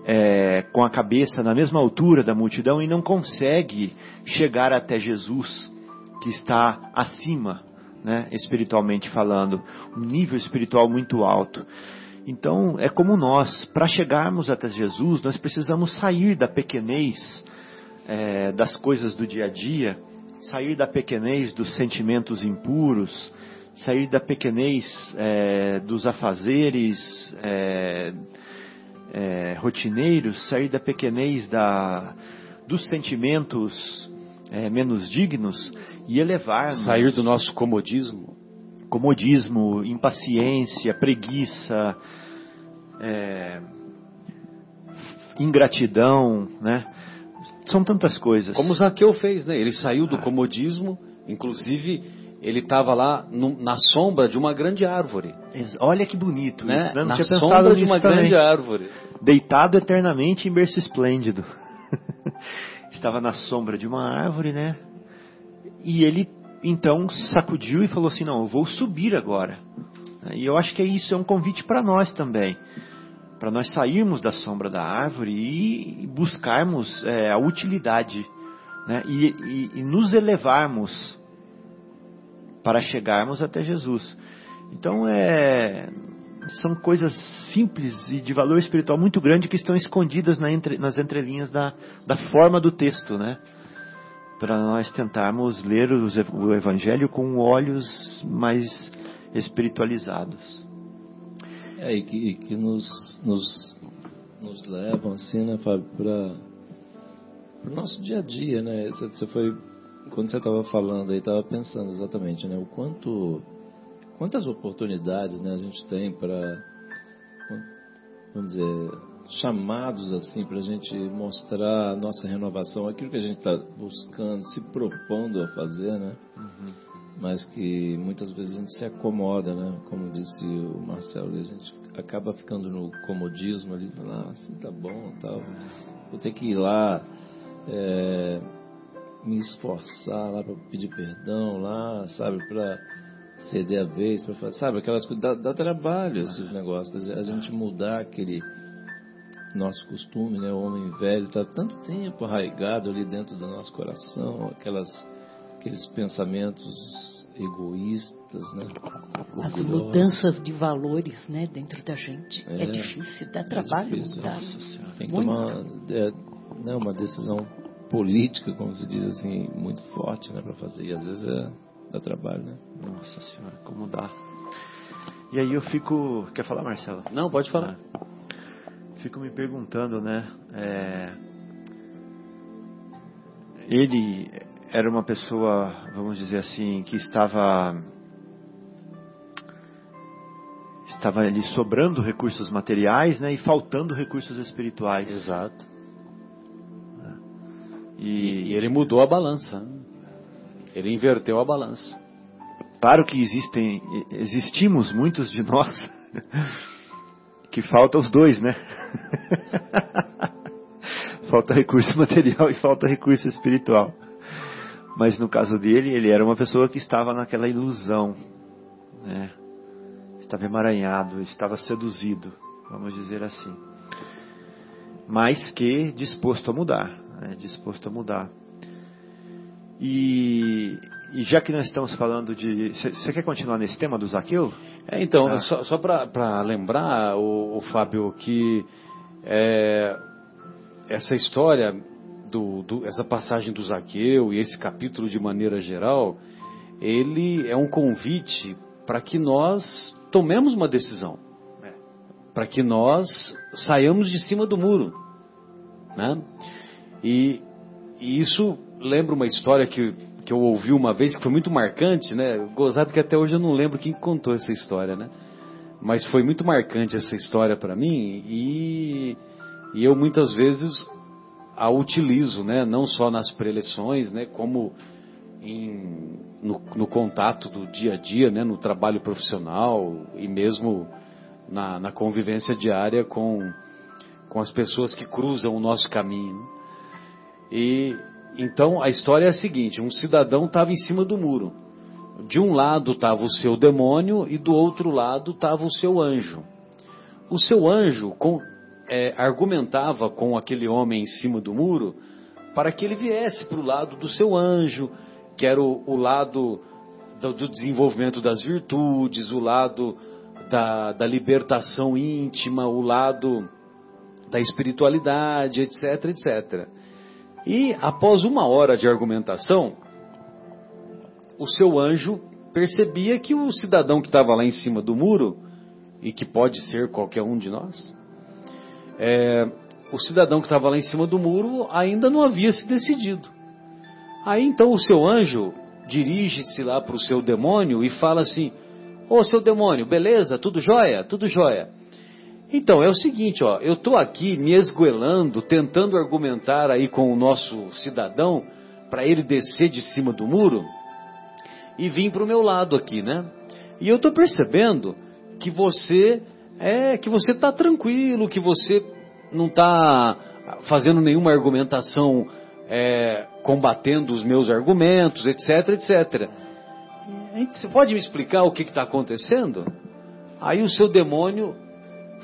Speaker 3: é, com a cabeça na mesma altura da multidão e não consegue chegar até Jesus, que está acima, né, espiritualmente falando, um nível espiritual muito alto. Então, é como nós, para chegarmos até Jesus, nós precisamos sair da pequenez é, das coisas do dia a dia sair da pequenez dos sentimentos impuros, sair da pequenez é, dos afazeres é, é, rotineiros, sair da pequenez da, dos sentimentos é, menos dignos e elevar.
Speaker 2: Sair do nosso comodismo.
Speaker 3: Comodismo, impaciência, preguiça, é, ingratidão, né? São tantas coisas.
Speaker 2: Como Zaqueu fez, né? Ele saiu do comodismo, inclusive ele estava lá no, na sombra de uma grande árvore.
Speaker 3: Olha que bonito,
Speaker 2: né?
Speaker 3: Isso, né?
Speaker 2: Na sombra de uma também. grande árvore.
Speaker 3: Deitado eternamente em berço esplêndido. Estava na sombra de uma árvore, né? E ele então sacudiu e falou assim: Não, eu vou subir agora. E eu acho que é isso, é um convite para nós também para nós sairmos da sombra da árvore e buscarmos é, a utilidade né? e, e, e nos elevarmos para chegarmos até Jesus. Então é, são coisas simples e de valor espiritual muito grande que estão escondidas na entre, nas entrelinhas da, da forma do texto, né? Para nós tentarmos ler os, o Evangelho com olhos mais espiritualizados.
Speaker 6: É, e que, e que nos, nos, nos levam, assim, né, Fábio, para o nosso dia a dia, né? Você foi, quando você estava falando aí, estava pensando exatamente, né? O quanto, quantas oportunidades né, a gente tem para, vamos dizer, chamados assim para a gente mostrar a nossa renovação, aquilo que a gente está buscando, se propondo a fazer, né? Uhum. Mas que muitas vezes a gente se acomoda, né? Como disse o Marcelo, a gente acaba ficando no comodismo ali, falar, ah, assim tá bom, tal. Vou ter que ir lá é, me esforçar lá para pedir perdão lá, sabe, para ceder a vez, para fazer, sabe, aquelas coisas, dá, dá trabalho esses negócios, a gente mudar aquele nosso costume, né? O homem velho está tanto tempo arraigado ali dentro do nosso coração, aquelas, aqueles pensamentos egoístas, né?
Speaker 5: As mudanças de valores, né, dentro da gente. É, é difícil, dá é trabalho difícil. mudar.
Speaker 6: Tem que muito. tomar é, né, uma decisão política, como se diz assim, muito forte, né, para fazer. E às vezes é, dá trabalho, né?
Speaker 3: Nossa senhora, como dá. E aí eu fico. Quer falar, Marcelo?
Speaker 2: Não, pode falar. Ah
Speaker 3: fico me perguntando, né? É, ele era uma pessoa, vamos dizer assim, que estava estava ali sobrando recursos materiais, né, e faltando recursos espirituais.
Speaker 2: Exato. E, e ele mudou a balança. Né? Ele inverteu a balança.
Speaker 3: Claro que existem, existimos muitos de nós que falta os dois, né? falta recurso material e falta recurso espiritual. Mas no caso dele, ele era uma pessoa que estava naquela ilusão, né? Estava emaranhado, estava seduzido, vamos dizer assim. Mas que disposto a mudar, né? disposto a mudar. E, e já que nós estamos falando de. Você quer continuar nesse tema do Zaqueu?
Speaker 2: É, então, ah. só, só para lembrar, o, o, Fábio, que é, essa história, do, do, essa passagem do Zaqueu e esse capítulo de maneira geral, ele é um convite para que nós tomemos uma decisão, é. para que nós saiamos de cima do muro. Né? E, e isso lembra uma história que que eu ouvi uma vez, que foi muito marcante, né? Gozado que até hoje eu não lembro quem contou essa história, né? Mas foi muito marcante essa história para mim e, e eu muitas vezes a utilizo, né? Não só nas preleções, né? Como em, no, no, contato do dia a dia, né? No trabalho profissional e mesmo na, na convivência diária com, com as pessoas que cruzam o nosso caminho. E então a história é a seguinte: um cidadão estava em cima do muro. De um lado estava o seu demônio e do outro lado estava o seu anjo. O seu anjo com, é, argumentava com aquele homem em cima do muro para que ele viesse para o lado do seu anjo, que era o, o lado do, do, desenvolvimento das virtudes, o lado da, da libertação íntima, o lado da espiritualidade, etc, etc. E após uma hora de argumentação, o seu anjo percebia que o cidadão que estava lá em cima do muro, e que pode ser qualquer um de nós, é, o cidadão que estava lá em cima do muro ainda não havia se decidido. Aí então o seu anjo dirige-se lá para o seu demônio e fala assim: Ô seu demônio, beleza? Tudo jóia? Tudo jóia. Então, é o seguinte, ó, eu estou aqui me esgoelando, tentando argumentar aí com o nosso cidadão para ele descer de cima do muro e vir para o meu lado aqui, né? E eu estou percebendo que você é que você está tranquilo, que você não está fazendo nenhuma argumentação é, combatendo os meus argumentos, etc, etc. Você pode me explicar o que está acontecendo? Aí o seu demônio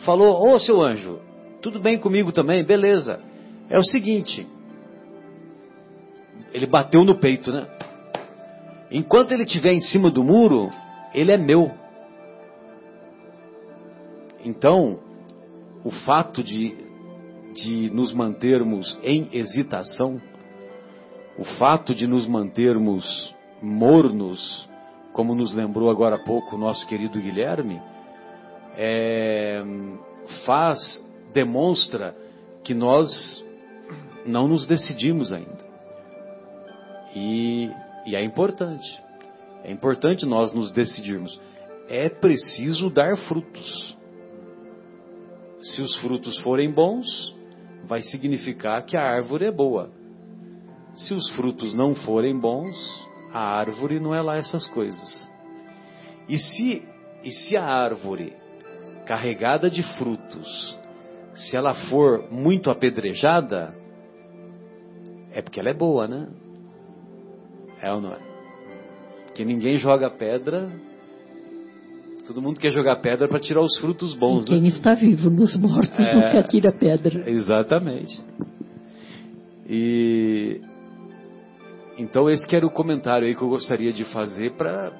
Speaker 2: falou: Ô seu anjo, tudo bem comigo também? Beleza. É o seguinte. Ele bateu no peito, né? Enquanto ele estiver em cima do muro, ele é meu. Então, o fato de, de nos mantermos em hesitação, o fato de nos mantermos mornos, como nos lembrou agora há pouco o nosso querido Guilherme, é, faz, demonstra que nós não nos decidimos ainda. E, e é importante. É importante nós nos decidirmos. É preciso dar frutos. Se os frutos forem bons, vai significar que a árvore é boa. Se os frutos não forem bons, a árvore não é lá essas coisas. E se, e se a árvore carregada de frutos, se ela for muito apedrejada, é porque ela é boa, né? É ou não é? Porque ninguém joga pedra. Todo mundo quer jogar pedra para tirar os frutos bons.
Speaker 5: E quem
Speaker 2: né?
Speaker 5: está vivo, nos mortos
Speaker 2: É.
Speaker 5: não se atira pedra.
Speaker 2: Exatamente. E então esse que era o comentário aí que eu gostaria de fazer para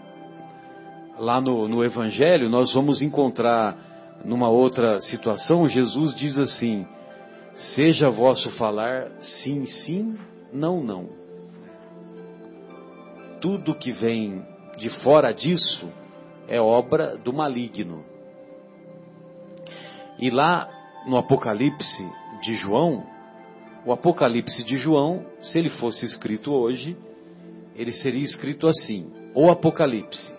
Speaker 2: lá no, no Evangelho nós vamos encontrar numa outra situação Jesus diz assim: seja vosso falar sim sim, não não. Tudo que vem de fora disso é obra do maligno. E lá no Apocalipse de João, o Apocalipse de João, se ele fosse escrito hoje, ele seria escrito assim: o Apocalipse,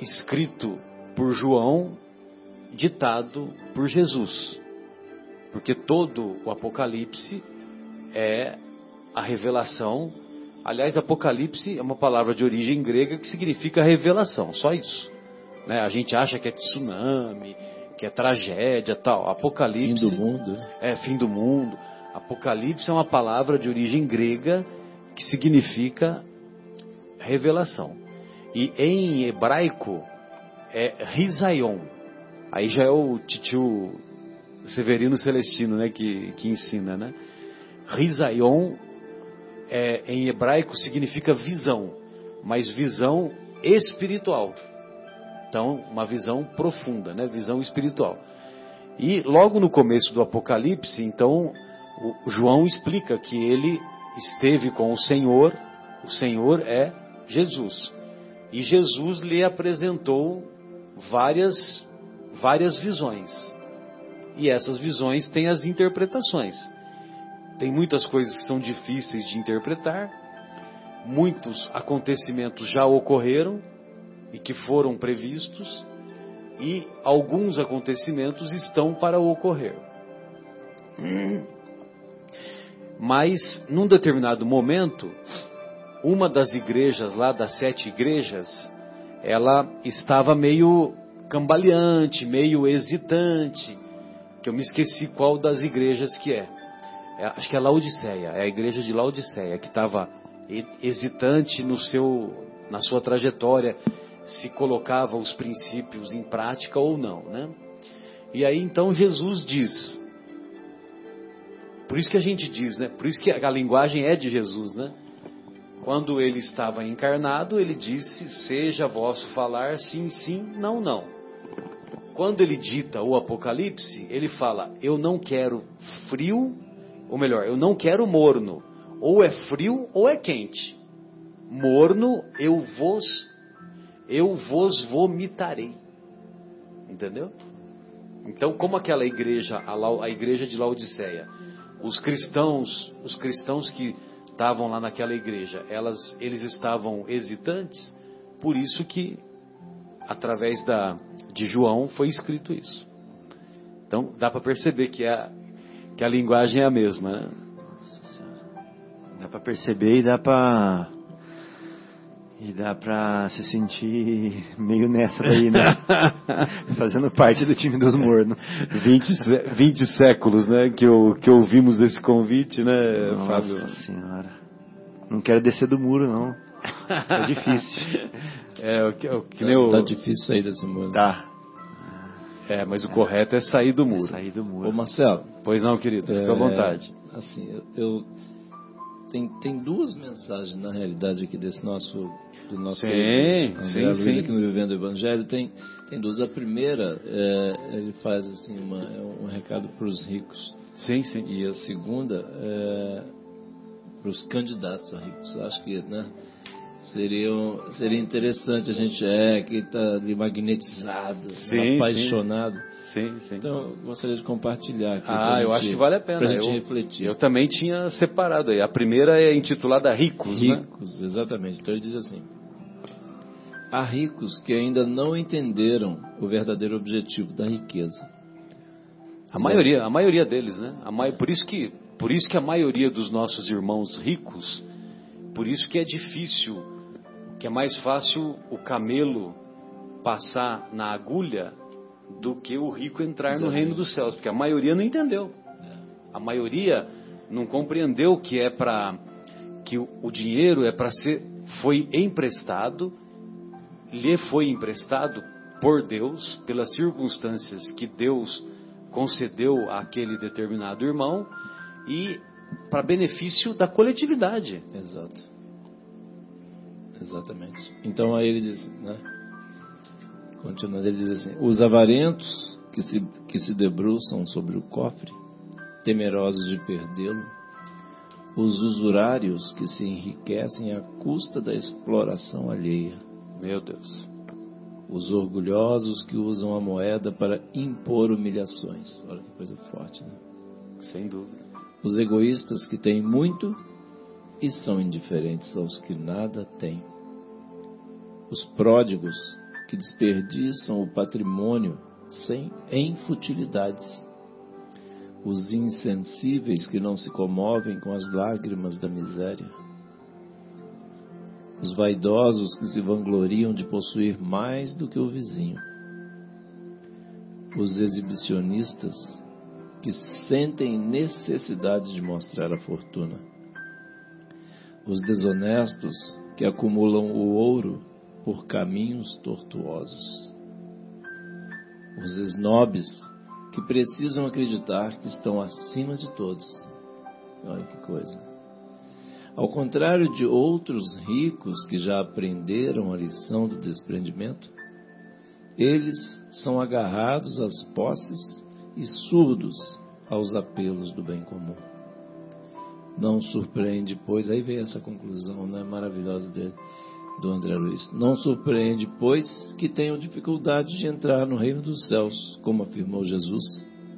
Speaker 2: escrito por João, ditado por Jesus. Porque todo o Apocalipse é a revelação. Aliás, Apocalipse é uma palavra de origem grega que significa revelação, só isso. Né? A gente acha que é tsunami, que é tragédia, tal.
Speaker 6: Fim
Speaker 2: Apocalipse
Speaker 6: do mundo.
Speaker 2: é fim do mundo. Apocalipse é uma palavra de origem grega que significa revelação. E em hebraico é risaion. Aí já é o titio Severino Celestino, né, que, que ensina, né? Risaion é, em hebraico significa visão, mas visão espiritual. Então, uma visão profunda, né? Visão espiritual. E logo no começo do Apocalipse, então, João explica que ele esteve com o Senhor, o Senhor é Jesus. E Jesus lhe apresentou várias várias visões. E essas visões têm as interpretações. Tem muitas coisas que são difíceis de interpretar, muitos acontecimentos já ocorreram e que foram previstos, e alguns acontecimentos estão para ocorrer. Mas, num determinado momento, uma das igrejas lá, das sete igrejas, ela estava meio cambaleante, meio hesitante, que eu me esqueci qual das igrejas que é. É, acho que é Laodiceia, é a igreja de Laodiceia, que estava he- hesitante no seu, na sua trajetória, se colocava os princípios em prática ou não, né? E aí então Jesus diz, por isso que a gente diz, né? Por isso que a linguagem é de Jesus, né? Quando ele estava encarnado, ele disse: Seja vosso falar sim, sim, não, não. Quando ele dita o Apocalipse, ele fala: Eu não quero frio, ou melhor, eu não quero morno. Ou é frio ou é quente. Morno eu vos, eu vos vomitarei. Entendeu? Então, como aquela igreja, a, a igreja de Laodiceia, os cristãos, os cristãos que estavam lá naquela igreja, elas, eles estavam hesitantes, por isso que através da de João foi escrito isso. Então, dá para perceber que a que a linguagem é a mesma, né?
Speaker 3: Dá pra perceber e dá pra. E dá pra se sentir meio nessa daí, né? Fazendo parte do time dos mornos.
Speaker 2: 20, sé- 20 séculos, né, que, eu, que ouvimos esse convite, né,
Speaker 3: Nossa
Speaker 2: Fábio?
Speaker 3: senhora. Não quero descer do muro, não. É difícil.
Speaker 2: É, o que, o que
Speaker 6: Tá,
Speaker 2: nem o-
Speaker 6: tá difícil sair desse mundo.
Speaker 3: Tá.
Speaker 2: é, mas o correto é sair do muro.
Speaker 3: Sair do
Speaker 6: Ô
Speaker 3: muro.
Speaker 6: Marcelo,
Speaker 2: Pois não, querido, fica à
Speaker 6: É,
Speaker 2: vontade.
Speaker 6: Assim, eu, eu- tem, tem duas mensagens na realidade aqui desse nosso do nosso
Speaker 2: Sim,
Speaker 6: querido
Speaker 2: sim,
Speaker 6: Luiz
Speaker 2: sim.
Speaker 6: aqui no Vivendo o Evangelho tem tem duas. A primeira é, ele faz assim uma, é um recado para os ricos
Speaker 2: Sim, sim.
Speaker 6: e a segunda é para os candidatos a ricos. Acho que né seria seria interessante a gente é que está ali magnetizado,
Speaker 2: Sim,
Speaker 6: apaixonado.
Speaker 2: Sim, sim.
Speaker 6: Então, eu gostaria de compartilhar aqui.
Speaker 2: ah,
Speaker 6: pra
Speaker 2: eu
Speaker 6: gente-
Speaker 2: acho que vale a pena.
Speaker 6: Pra gente
Speaker 2: eu,
Speaker 6: refletir.
Speaker 2: eu também tinha separado aí. A primeira é intitulada Ricos, né?
Speaker 6: Ricos, exatamente. Então ele diz assim: Há ricos que ainda não entenderam o verdadeiro objetivo da riqueza.
Speaker 2: A maioria, a maioria deles, né? A mai... por, isso que, por isso que a maioria dos nossos irmãos ricos, por isso que é difícil, que é mais fácil o camelo passar na agulha do que o rico entrar no reino dos céus, porque a maioria não entendeu. A maioria não compreendeu que é para que o dinheiro é para ser foi emprestado, lhe foi emprestado por Deus, pelas circunstâncias que Deus concedeu àquele determinado irmão e para benefício da coletividade.
Speaker 6: Exato. Exatamente. Então aí ele diz, né? Continuando, ele diz assim: os avarentos que se, que se debruçam sobre o cofre, temerosos de perdê-lo, os usurários que se enriquecem à custa da exploração alheia.
Speaker 2: Meu Deus.
Speaker 6: Os orgulhosos que usam a moeda para impor humilhações. Olha que coisa forte, né?
Speaker 2: Sem dúvida.
Speaker 6: Os egoístas que têm muito e são indiferentes aos que nada têm. Os pródigos que desperdiçam o patrimônio sem em futilidades. Os insensíveis que não se comovem com as lágrimas da miséria. Os vaidosos que se vangloriam de possuir mais do que o vizinho. Os exibicionistas que sentem necessidade de mostrar a fortuna. Os desonestos que acumulam o ouro por caminhos tortuosos. Os snobs que precisam acreditar que estão acima de todos. Olha que coisa. Ao contrário de outros ricos que já aprenderam a lição do desprendimento, eles são agarrados às posses e surdos aos apelos do bem comum. Não surpreende, pois, aí vem essa conclusão né, maravilhosa dele, do André Luiz. Não surpreende, pois, que tenham dificuldade de entrar no reino dos céus, como afirmou Jesus,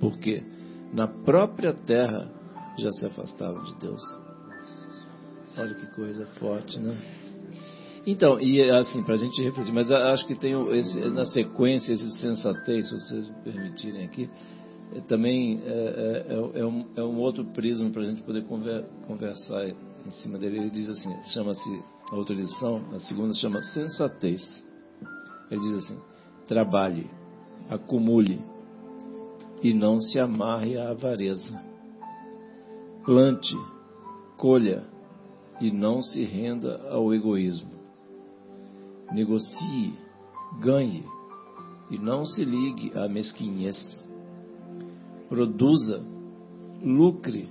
Speaker 6: porque na própria terra já se afastavam de Deus. Olha que coisa forte, né? Então, e assim, para a gente refletir, mas acho que tem esse, na sequência esse sensatez, se vocês me permitirem aqui, é, também é, é, é, um, é um outro prisma para a gente poder conver, conversar em cima dele. Ele diz assim, chama-se, a outra lição, a segunda chama sensatez. Ele diz assim, trabalhe, acumule e não se amarre à avareza. Plante, colha e não se renda ao egoísmo. Negocie, ganhe e não se ligue à mesquinhez. Produza, lucre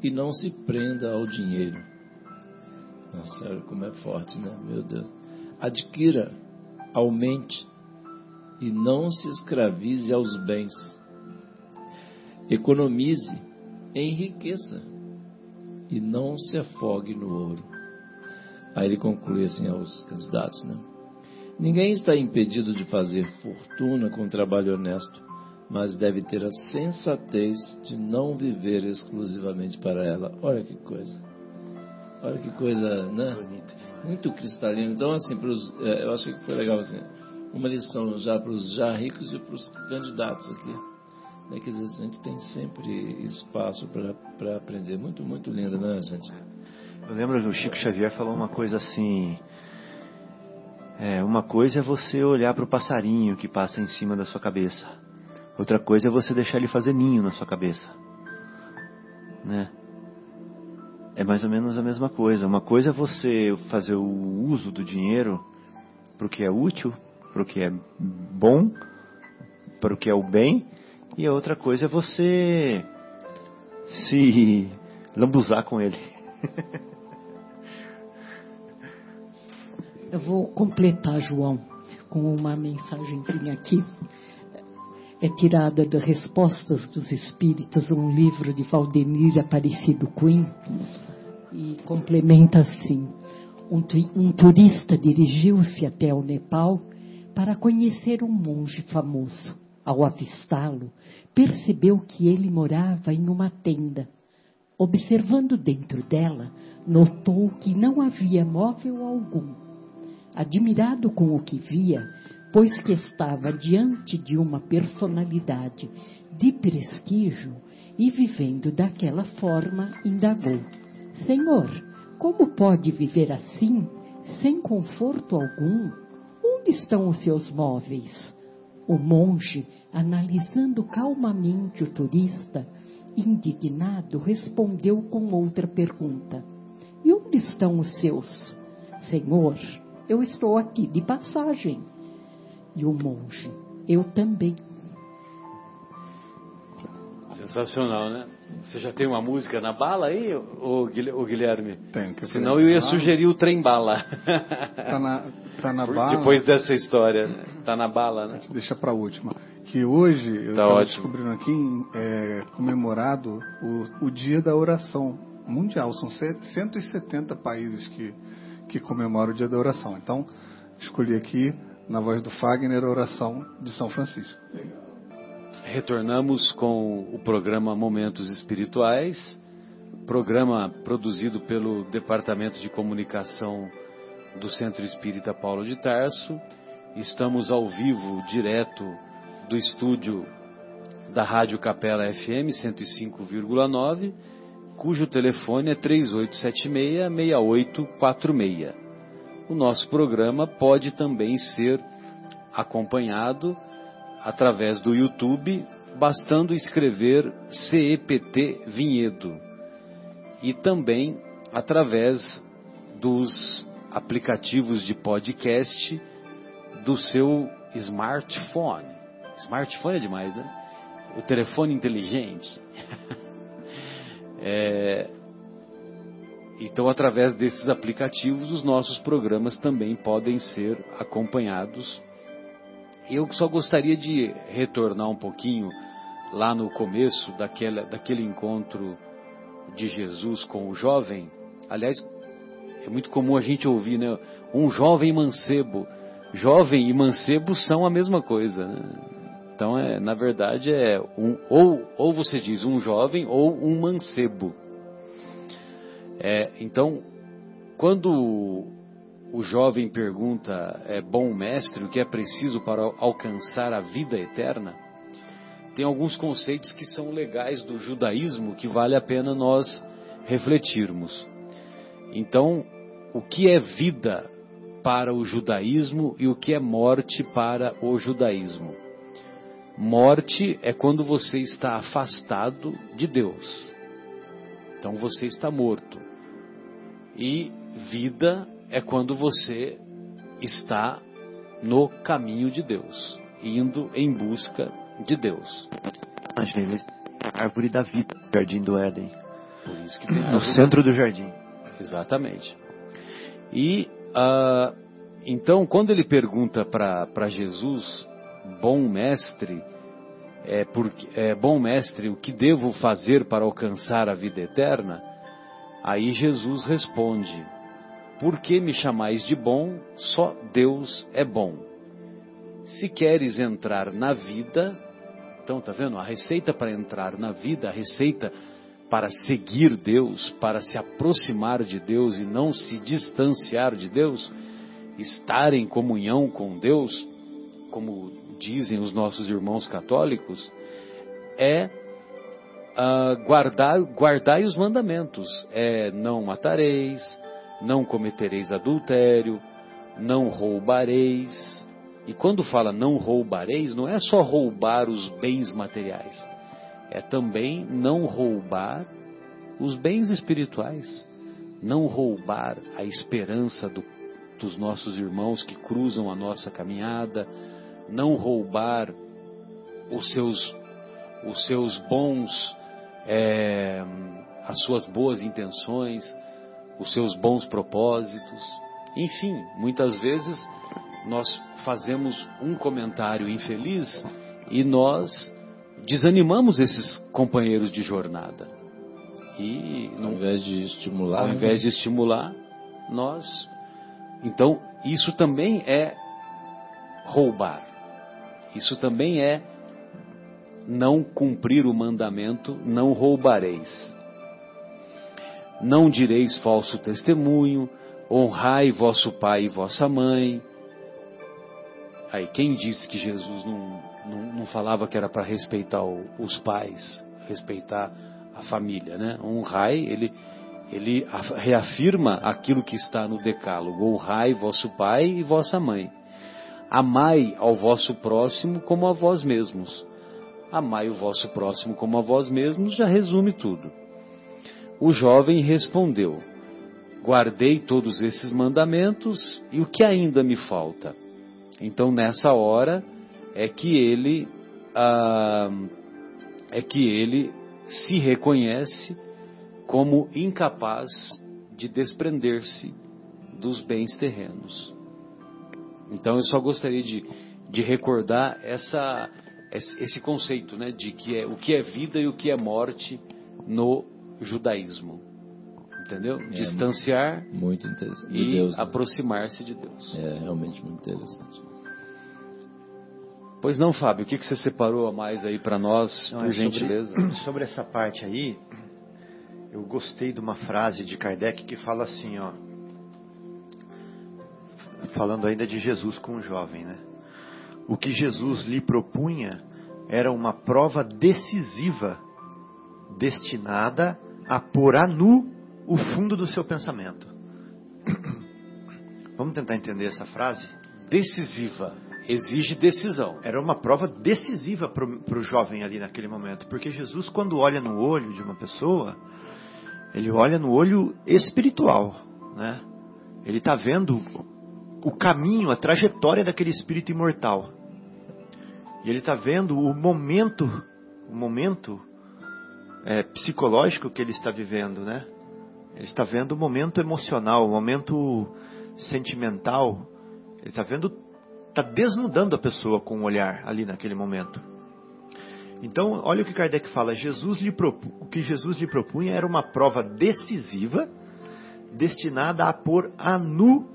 Speaker 6: e não se prenda ao dinheiro. Nossa, sério, como é forte, né? Meu Deus. Adquira, aumente e não se escravize aos bens. Economize, enriqueça e não se afogue no ouro. Aí ele conclui assim aos candidatos, né? Ninguém está impedido de fazer fortuna com trabalho honesto, mas deve ter a sensatez de não viver exclusivamente para ela. Olha que coisa. Olha que coisa, né? Muito cristalino. Então, assim, pros, é, eu achei que foi legal, assim, uma lição já para os já ricos e para os candidatos aqui. Né? Que às vezes a gente tem sempre espaço para aprender. Muito, muito lindo, né, gente?
Speaker 3: Eu lembro que o Chico Xavier falou uma coisa assim. É, uma coisa é você olhar para o passarinho que passa em cima da sua cabeça. Outra coisa é você deixar ele fazer ninho na sua cabeça. Né? É mais ou menos a mesma coisa. Uma coisa é você fazer o uso do dinheiro para o que é útil, para o que é bom, para o que é o bem, e a outra coisa é você se lambuzar com ele.
Speaker 5: Eu vou completar, João, com uma mensagenzinha aqui. É tirada das Respostas dos Espíritos, um livro de Valdemir Aparecido Cunha, e complementa assim. Um, um turista dirigiu-se até o Nepal para conhecer um monge famoso. Ao avistá-lo, percebeu que ele morava em uma tenda. Observando dentro dela, notou que não havia móvel algum. Admirado com o que via, pois que estava diante de uma personalidade de prestígio e vivendo daquela forma, indagou: Senhor, como pode viver assim, sem conforto algum? Onde estão os seus móveis? O monge, analisando calmamente o turista, indignado, respondeu com outra pergunta: E onde estão os seus? Senhor, eu estou aqui de passagem. E o monge, eu também.
Speaker 2: Sensacional, né? Você já tem uma música na bala aí, ô Guilherme?
Speaker 4: Tenho que
Speaker 2: Senão eu ia sugerir o trem bala.
Speaker 4: Tá na, tá na bala.
Speaker 2: Depois dessa história, né? tá na bala, né?
Speaker 4: Deixa para a última. Que hoje eu
Speaker 2: Tá
Speaker 4: estava descobrindo aqui é comemorado o, o Dia da Oração Mundial. São ce- 170 países que, que comemoram o Dia da Oração. Então, escolhi aqui, na voz do Fagner, a oração de São Francisco.
Speaker 2: Retornamos com o programa Momentos Espirituais, programa produzido pelo Departamento de Comunicação do Centro Espírita Paulo de Tarso. Estamos ao vivo, direto do estúdio da Rádio Capela FM 105,9, cujo telefone é 3876-6846. O nosso programa pode também ser acompanhado através do YouTube, bastando escrever CEPT Vinhedo. E também através dos aplicativos de podcast do seu smartphone. Smartphone é demais, né? O telefone inteligente. É, Então, através desses aplicativos, os nossos programas também podem ser acompanhados eu só gostaria de retornar um pouquinho lá no começo daquela, daquele encontro de Jesus com o jovem. Aliás, é muito comum a gente ouvir, né? Um jovem mancebo. Jovem e mancebo são a mesma coisa, né? Então, é, na verdade, é um, ou, ou você diz um jovem ou um mancebo. É, então, quando o jovem pergunta, é bom mestre, o que é preciso para alcançar a vida eterna? Tem alguns conceitos que são legais do judaísmo que vale a pena nós refletirmos. Então, o que é vida para o judaísmo e o que é morte para o judaísmo? Morte é quando você está afastado de Deus. Então você está morto. E vida é quando você está no caminho de Deus, indo em busca de Deus.
Speaker 3: A árvore da vida, jardim do Éden.
Speaker 2: Por isso que tem
Speaker 3: No centro do jardim.
Speaker 2: Exatamente. E ah, então, quando ele pergunta para Jesus, bom mestre, é, porque, é, bom mestre, o que devo fazer para alcançar a vida eterna? Aí Jesus responde: Por que me chamais de bom? Só Deus é bom. Se queres entrar na vida, então tá vendo? A receita para entrar na vida, a receita para seguir Deus, para se aproximar de Deus e não se distanciar de Deus, estar em comunhão com Deus, como dizem os nossos irmãos católicos, é ah, guardar, guardai os mandamentos, é não matareis, não cometereis adultério, não roubareis. E quando fala não roubareis, não é só roubar os bens materiais, é também não roubar os bens espirituais, não roubar a esperança do, dos nossos irmãos que cruzam a nossa caminhada, não roubar os seus, os seus bons, é, as suas boas intenções, os seus bons propósitos. Enfim, muitas vezes nós fazemos um comentário infeliz e nós desanimamos esses companheiros de jornada. E
Speaker 6: Ao invés de estimular,
Speaker 2: ao invés de estimular, nós. Então, isso também é roubar. Isso também é não cumprir o mandamento, não roubareis. Não direis falso testemunho, honrai vosso pai e vossa mãe. Aí, quem disse que Jesus não, não, não falava que era para respeitar o, os pais, respeitar a família, né? Honrai, ele, ele reafirma aquilo que está no decálogo: honrai vosso pai e vossa mãe. Amai ao vosso próximo como a vós mesmos. Amai o vosso próximo como a vós mesmos já resume tudo. O jovem respondeu: Guardei todos esses mandamentos e o que ainda me falta? Então nessa hora é que ele ah, é que ele se reconhece como incapaz de desprender-se dos bens terrenos. Então eu só gostaria de, de recordar essa, esse conceito, né, de que é o que é vida e o que é morte no judaísmo. Entendeu? É, Distanciar
Speaker 6: muito interessante.
Speaker 2: De e Deus, né? aproximar-se de Deus.
Speaker 6: É realmente muito interessante.
Speaker 2: Pois não, Fábio, o que, que você separou a mais aí para nós, não, por é gentileza?
Speaker 3: Sobre, sobre essa parte aí, eu gostei de uma frase de Kardec que fala assim, ó. Falando ainda de Jesus com o jovem, né? O que Jesus lhe propunha era uma prova decisiva, destinada a pôr a nu o fundo do seu pensamento. Vamos tentar entender essa frase?
Speaker 2: Decisiva exige decisão.
Speaker 3: Era uma prova decisiva para o jovem ali naquele momento, porque Jesus, quando olha no olho de uma pessoa, ele olha no olho espiritual, né? Ele está vendo o caminho, a trajetória daquele espírito imortal. E ele está vendo o momento, o momento é, psicológico que ele está vivendo, né? Ele está vendo o momento emocional, o momento sentimental. Ele está vendo está desnudando a pessoa com o olhar ali naquele momento. Então, olha o que Kardec fala: Jesus lhe propu, o que Jesus lhe propunha era uma prova decisiva, destinada a pôr a nu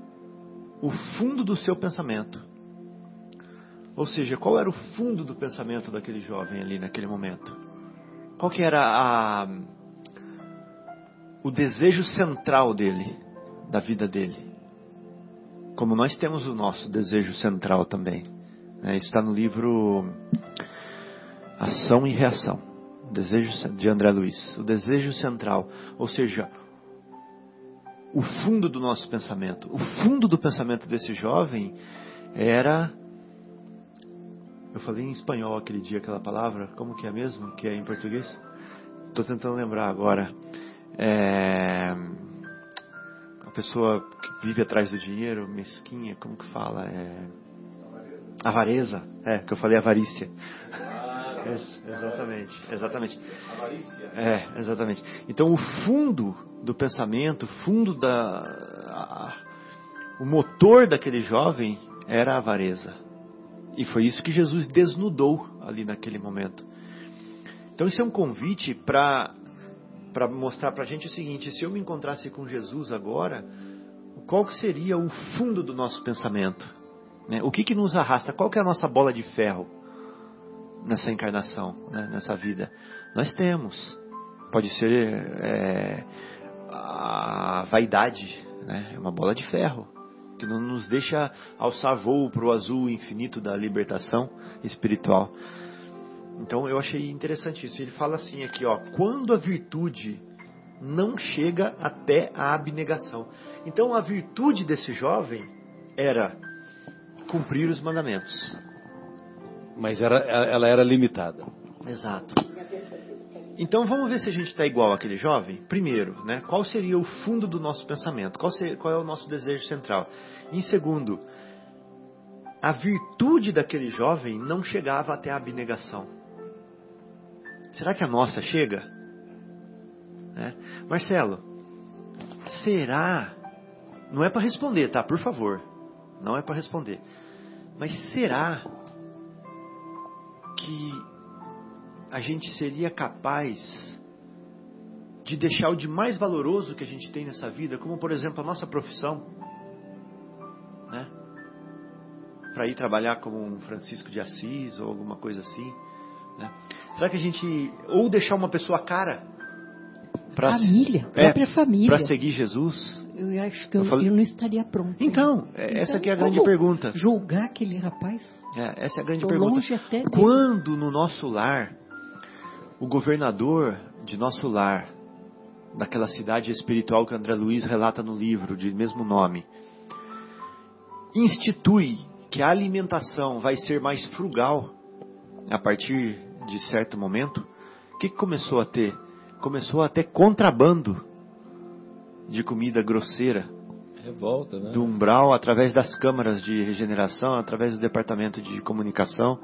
Speaker 3: o fundo do seu pensamento. Ou seja, qual era o fundo do pensamento daquele jovem ali naquele momento? Qual que era a, o desejo central dele, da vida dele? como nós temos o nosso desejo central também. Né? Isso está no livro Ação e Reação, desejo de André Luiz. O desejo central, ou seja, o fundo do nosso pensamento. O fundo do pensamento desse jovem era. Eu falei em espanhol aquele dia aquela palavra, como que é mesmo? Que é em português? Estou tentando lembrar agora. É pessoa que vive atrás do dinheiro, mesquinha, como que fala? É... Avareza. É, que eu falei avarícia. É, exatamente, exatamente. É, exatamente. Então o fundo do pensamento, o fundo da. A, o motor daquele jovem era a avareza. E foi isso que Jesus desnudou ali naquele momento. Então isso é um convite para para mostrar para a gente o seguinte: se eu me encontrasse com Jesus agora, qual seria o fundo do nosso pensamento? Né? O que, que nos arrasta? Qual que é a nossa bola de ferro nessa encarnação, né? nessa vida? Nós temos. Pode ser é, a vaidade, né? é uma bola de ferro que não nos deixa alçar voo para o azul infinito da libertação espiritual. Então eu achei interessante isso. Ele fala assim aqui, ó, quando a virtude não chega até a abnegação. Então a virtude desse jovem era cumprir os mandamentos.
Speaker 2: Mas era, ela era limitada.
Speaker 3: Exato. Então vamos ver se a gente está igual àquele jovem. Primeiro, né, qual seria o fundo do nosso pensamento? Qual, seria, qual é o nosso desejo central? Em segundo, a virtude daquele jovem não chegava até a abnegação. Será que a nossa chega? Né? Marcelo, será? Não é para responder, tá? Por favor. Não é para responder. Mas será que a gente seria capaz de deixar o de mais valoroso que a gente tem nessa vida, como por exemplo a nossa profissão, né? Para ir trabalhar como um Francisco de Assis ou alguma coisa assim, né? Será que a gente. Ou deixar uma pessoa cara? Pra,
Speaker 5: Família,
Speaker 3: é,
Speaker 5: própria família.
Speaker 3: para seguir Jesus?
Speaker 5: Eu acho que eu,
Speaker 3: Eu falei-
Speaker 5: eu não estaria pronto.
Speaker 3: Então, é- essa
Speaker 5: Então,
Speaker 3: que é a grande pergunta.
Speaker 5: Julgar aquele rapaz?
Speaker 3: É, essa é a grande pergunta.
Speaker 5: longe até dele.
Speaker 3: Quando no nosso lar, o governador de nosso lar, daquela cidade espiritual que André Luiz relata no livro de mesmo nome, institui que a alimentação vai ser mais frugal a partir de certo momento, o que, que começou a ter? Começou a ter contrabando de comida grosseira
Speaker 6: Revolta, né?
Speaker 3: do umbral através das câmaras de regeneração, através do departamento de comunicação.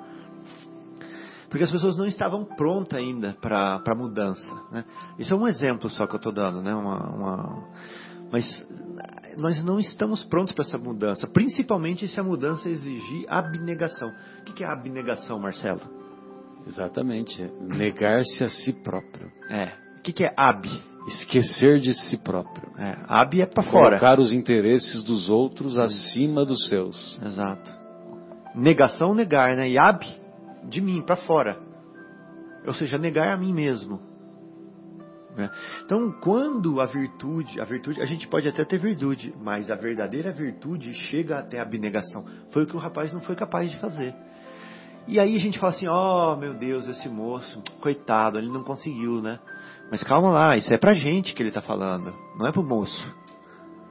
Speaker 3: Porque as pessoas não estavam prontas ainda para a mudança. Né? Isso é um exemplo só que eu estou dando. Né? Uma, uma... Mas nós não estamos prontos para essa mudança, principalmente se a mudança exigir abnegação. O que é abnegação, Marcelo?
Speaker 2: Exatamente. Negar-se a si próprio.
Speaker 3: É. O que que é ab?
Speaker 2: Esquecer de si próprio.
Speaker 3: É. Ab é para fora.
Speaker 2: Colocar os interesses dos outros acima dos seus.
Speaker 3: Exato. Negação, negar, né? E ab, de mim, para fora. Ou seja, negar a mim mesmo. né? Então, quando a virtude, a virtude, a gente pode até ter virtude, mas a verdadeira virtude chega até a abnegação. Foi o que o rapaz não foi capaz de fazer. E aí a gente fala assim, oh meu Deus, esse moço, coitado, ele não conseguiu, né? Mas calma lá, isso é pra gente que ele está falando, não é pro moço.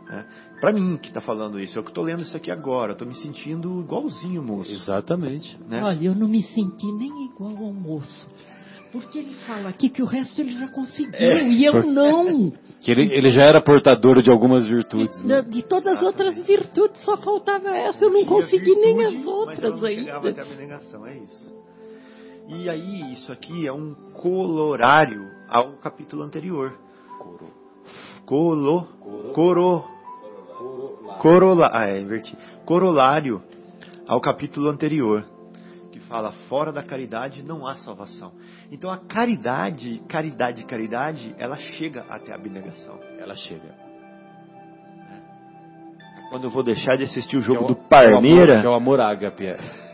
Speaker 3: É pra mim que está falando isso. Eu que estou lendo isso aqui agora, estou me sentindo igualzinho o moço.
Speaker 2: Exatamente.
Speaker 3: Né?
Speaker 5: Olha, eu não me senti nem igual ao moço. Porque ele fala aqui que o resto ele já conseguiu
Speaker 3: É.
Speaker 5: e eu não.
Speaker 2: Que ele, ele já era portador de algumas virtudes.
Speaker 5: De,
Speaker 2: né?
Speaker 5: de todas as outras virtudes, só faltava essa. Eu não
Speaker 3: Tinha
Speaker 5: consegui nem
Speaker 3: virtude,
Speaker 5: as
Speaker 3: mas ela
Speaker 5: outras
Speaker 3: não chegava até
Speaker 5: ainda.
Speaker 3: a abnegação, é isso. E aí, isso aqui é um colorário ao capítulo anterior. Colo, coro, corola, ah, é, inverti. Corolário ao capítulo anterior, que fala fora da caridade não há salvação. Então a caridade, caridade, caridade, ela chega até a abnegação.
Speaker 2: Ela chega.
Speaker 3: Quando eu vou deixar de assistir o
Speaker 2: Que é
Speaker 3: jogo
Speaker 2: o-
Speaker 3: do
Speaker 2: é
Speaker 3: Parmeira,
Speaker 2: Que é o amor ágape. é.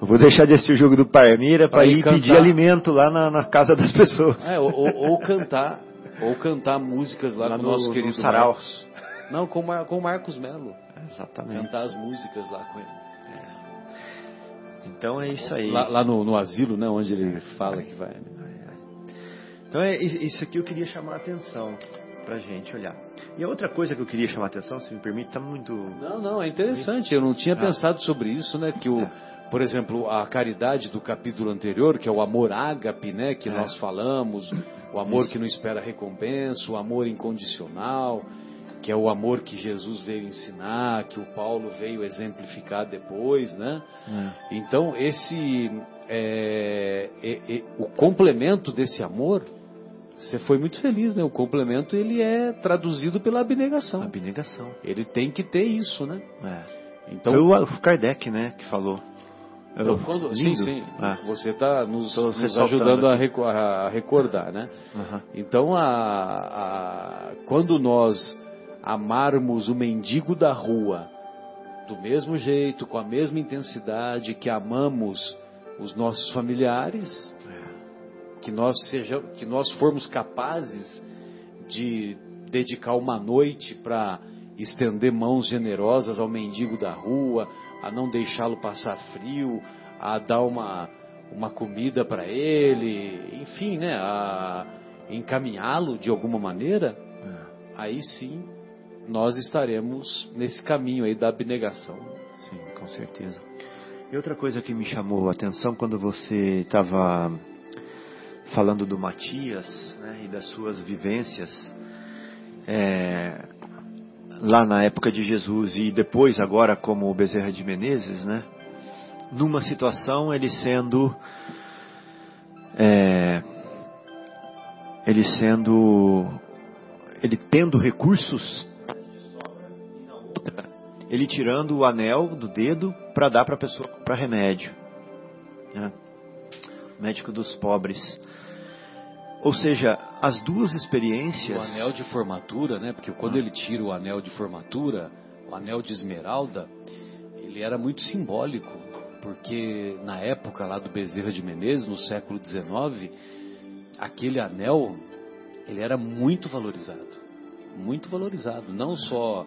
Speaker 3: Eu vou deixar de assistir o jogo do Parmeira para ir pedir alimento lá na, na casa das pessoas.
Speaker 2: É, ou, ou- cantar, ou cantar músicas lá,
Speaker 3: Lá
Speaker 2: com
Speaker 3: no-
Speaker 2: o nosso
Speaker 3: no
Speaker 2: querido
Speaker 3: sarau.
Speaker 2: Marcos. Não, com, o Mar- com o Marcos Melo.
Speaker 3: Exatamente.
Speaker 2: Cantar as músicas lá com ele.
Speaker 3: Então é isso aí.
Speaker 2: Lá, lá no, no asilo, né? Onde ele fala que vai. né?
Speaker 3: Então é isso aqui eu queria chamar a atenção pra gente olhar. E a outra coisa que eu queria chamar a atenção, se me permite, tá muito.
Speaker 2: Não, não, é interessante. Eu não tinha
Speaker 3: Ah.
Speaker 2: pensado sobre isso, né? Que o,
Speaker 3: É.
Speaker 2: por exemplo, a caridade do capítulo anterior, que é o amor ágape, né? Que
Speaker 3: É.
Speaker 2: nós falamos, o amor
Speaker 3: Isso.
Speaker 2: que não espera recompensa, o amor incondicional, que é o amor que Jesus veio ensinar, que o Paulo veio exemplificar depois, né? Então esse é, é, é, o complemento desse amor, você foi muito feliz, né? O complemento ele é traduzido pela abnegação.
Speaker 3: Abnegação.
Speaker 2: Ele tem que ter isso, né?
Speaker 3: É.
Speaker 2: Então,
Speaker 3: Foi o Kardec, né, que falou.
Speaker 2: Então, quando, sim,
Speaker 3: Lindo.
Speaker 2: sim,
Speaker 3: Ah.
Speaker 2: você está nos, nos ajudando a, a recordar, né? Então, a, a- quando nós amarmos o mendigo da rua do mesmo jeito, com a mesma intensidade que amamos os nossos familiares, que nós seja, que nós formos capazes de dedicar uma noite para estender mãos generosas ao mendigo da rua, a não deixá-lo passar frio, a dar uma, uma comida para ele, enfim, né, a encaminhá-lo de alguma maneira, aí sim nós estaremos nesse caminho aí da abnegação.
Speaker 3: Sim, com certeza. E outra coisa que me chamou a atenção quando você estava falando do Matias né, e das suas vivências é, lá na época de Jesus e depois agora como Bezerra de Menezes, né? Numa situação ele sendo é, ele sendo ele tendo recursos ele tirando o anel do dedo para dar para a pessoa comprar remédio. Né? Médico dos pobres. Ou seja, as duas experiências.
Speaker 2: O anel de formatura, né? Porque quando ele tira o anel de formatura, o anel de esmeralda, ele era muito simbólico, porque na época lá do Bezerra de Menezes, no século XIX, aquele anel ele era muito valorizado. Muito valorizado. Não só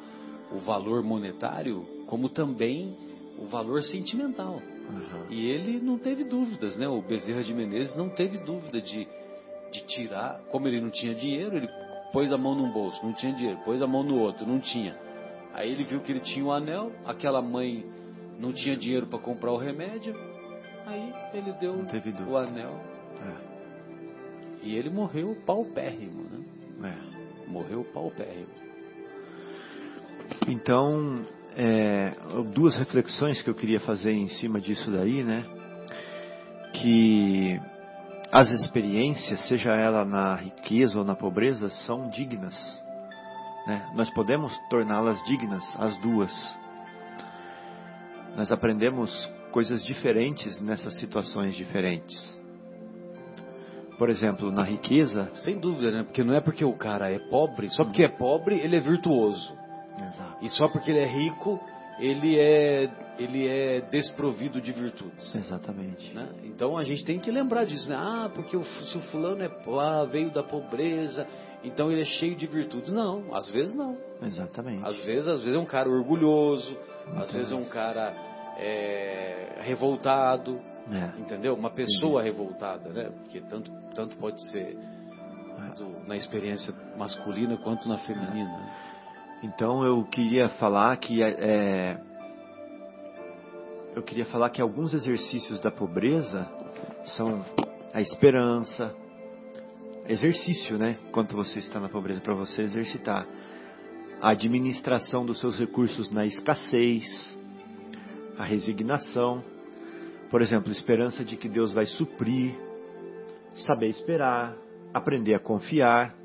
Speaker 2: o valor monetário, como também o valor sentimental.
Speaker 3: Aham.
Speaker 2: E ele não teve dúvidas, né? O Bezerra de Menezes não teve dúvida de, de tirar. Como ele não tinha dinheiro, ele pôs a mão num bolso, não tinha dinheiro, pôs a mão no outro, não tinha. Aí ele viu que ele tinha um anel, aquela mãe não tinha dinheiro para comprar o remédio, aí ele deu o anel
Speaker 3: É,
Speaker 2: e ele morreu paupérrimo, né?
Speaker 3: é.
Speaker 2: Morreu paupérrimo.
Speaker 3: Então, é, duas reflexões que eu queria fazer em cima disso daí, né? Que as experiências, seja ela na riqueza ou na pobreza, são dignas. Né? Nós podemos torná-las dignas, as duas. Nós aprendemos coisas diferentes nessas situações diferentes. Por exemplo, na riqueza.
Speaker 2: Sem dúvida, né? Porque não é porque o cara é pobre, só porque é pobre ele é virtuoso.
Speaker 3: Exato.
Speaker 2: E só porque ele é rico, ele é, ele é desprovido de virtudes.
Speaker 3: Exatamente.
Speaker 2: né? Então a gente tem que lembrar disso, né? Ah, porque o, se o fulano é ah, veio da pobreza, então ele é cheio de virtudes. Não, às vezes não.
Speaker 3: Exatamente.
Speaker 2: Às vezes, às vezes é um cara orgulhoso, às vezes é um cara é, revoltado,
Speaker 3: É.
Speaker 2: entendeu? Uma pessoa revoltada, né? Porque tanto, tanto pode ser do- na experiência masculina quanto na feminina.
Speaker 3: Então eu queria falar que é, eu queria falar que alguns exercícios da pobreza são a esperança, exercício, né? Enquanto você está na pobreza para você exercitar. A administração dos seus recursos na escassez, a resignação, por exemplo, esperança de que Deus vai suprir, saber esperar, aprender a confiar,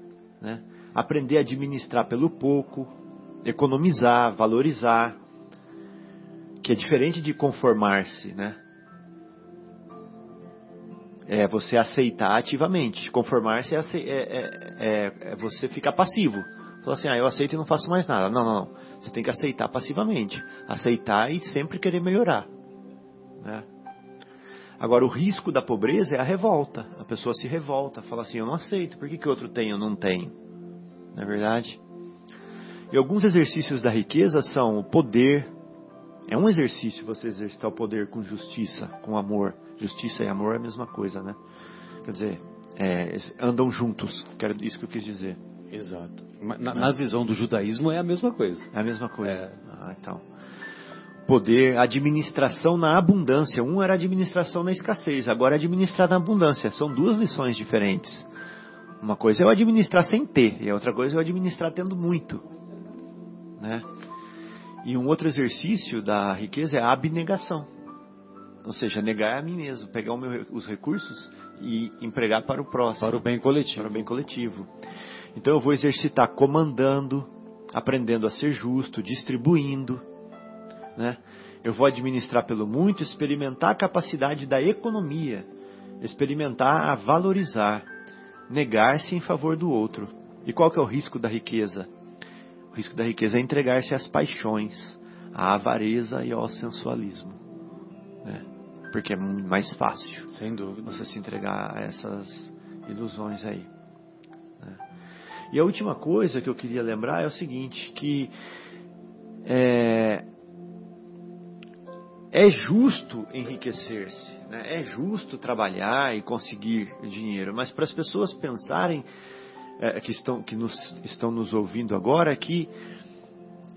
Speaker 3: né? aprender a administrar pelo pouco, economizar, valorizar, que é diferente de conformar-se, né? É você aceitar ativamente. Conformar-se é, é- é- é- é você ficar passivo. Falar assim, ah, eu aceito e não faço mais nada. Não, não, não. Você tem que aceitar passivamente. Aceitar e sempre querer melhorar. Né? Agora, o risco da pobreza é a revolta. A pessoa se revolta, fala assim, eu não aceito. Por que, que outro tem eu não tenho? Não é verdade? E alguns exercícios da riqueza são o poder. É um exercício você exercitar o poder com justiça, com amor. Justiça e amor é a mesma coisa, né? Quer dizer, é, andam juntos. Quero isso que eu quis dizer.
Speaker 2: Exato. Na, na visão do judaísmo é a mesma coisa.
Speaker 3: É a mesma coisa.
Speaker 2: É.
Speaker 3: Ah, então. Poder, administração na abundância. Um era administração na escassez, agora é administrar na abundância. São duas lições diferentes. Uma coisa é eu administrar sem ter, e a outra coisa é eu administrar tendo muito. Né? E um outro exercício da riqueza é a abnegação. Ou seja, negar a mim mesmo, pegar meu- os recursos e empregar para o próximo
Speaker 2: Para o bem coletivo.
Speaker 3: para o bem coletivo. Então eu vou exercitar comandando, aprendendo a ser justo, distribuindo, né? Eu vou administrar pelo muito, experimentar a capacidade da economia, experimentar a valorizar, negar-se em favor do outro. E qual que é o risco da riqueza? Risco da riqueza é entregar-se às paixões, à avareza e ao sensualismo, né? Porque é muito mais fácil
Speaker 2: Sem dúvida.
Speaker 3: você se entregar a essas ilusões aí. né? E a última coisa que eu queria lembrar é o seguinte, que é, é justo enriquecer-se, né? é justo trabalhar e conseguir dinheiro, mas para as pessoas pensarem é, que, estão, que nos, estão nos ouvindo agora, que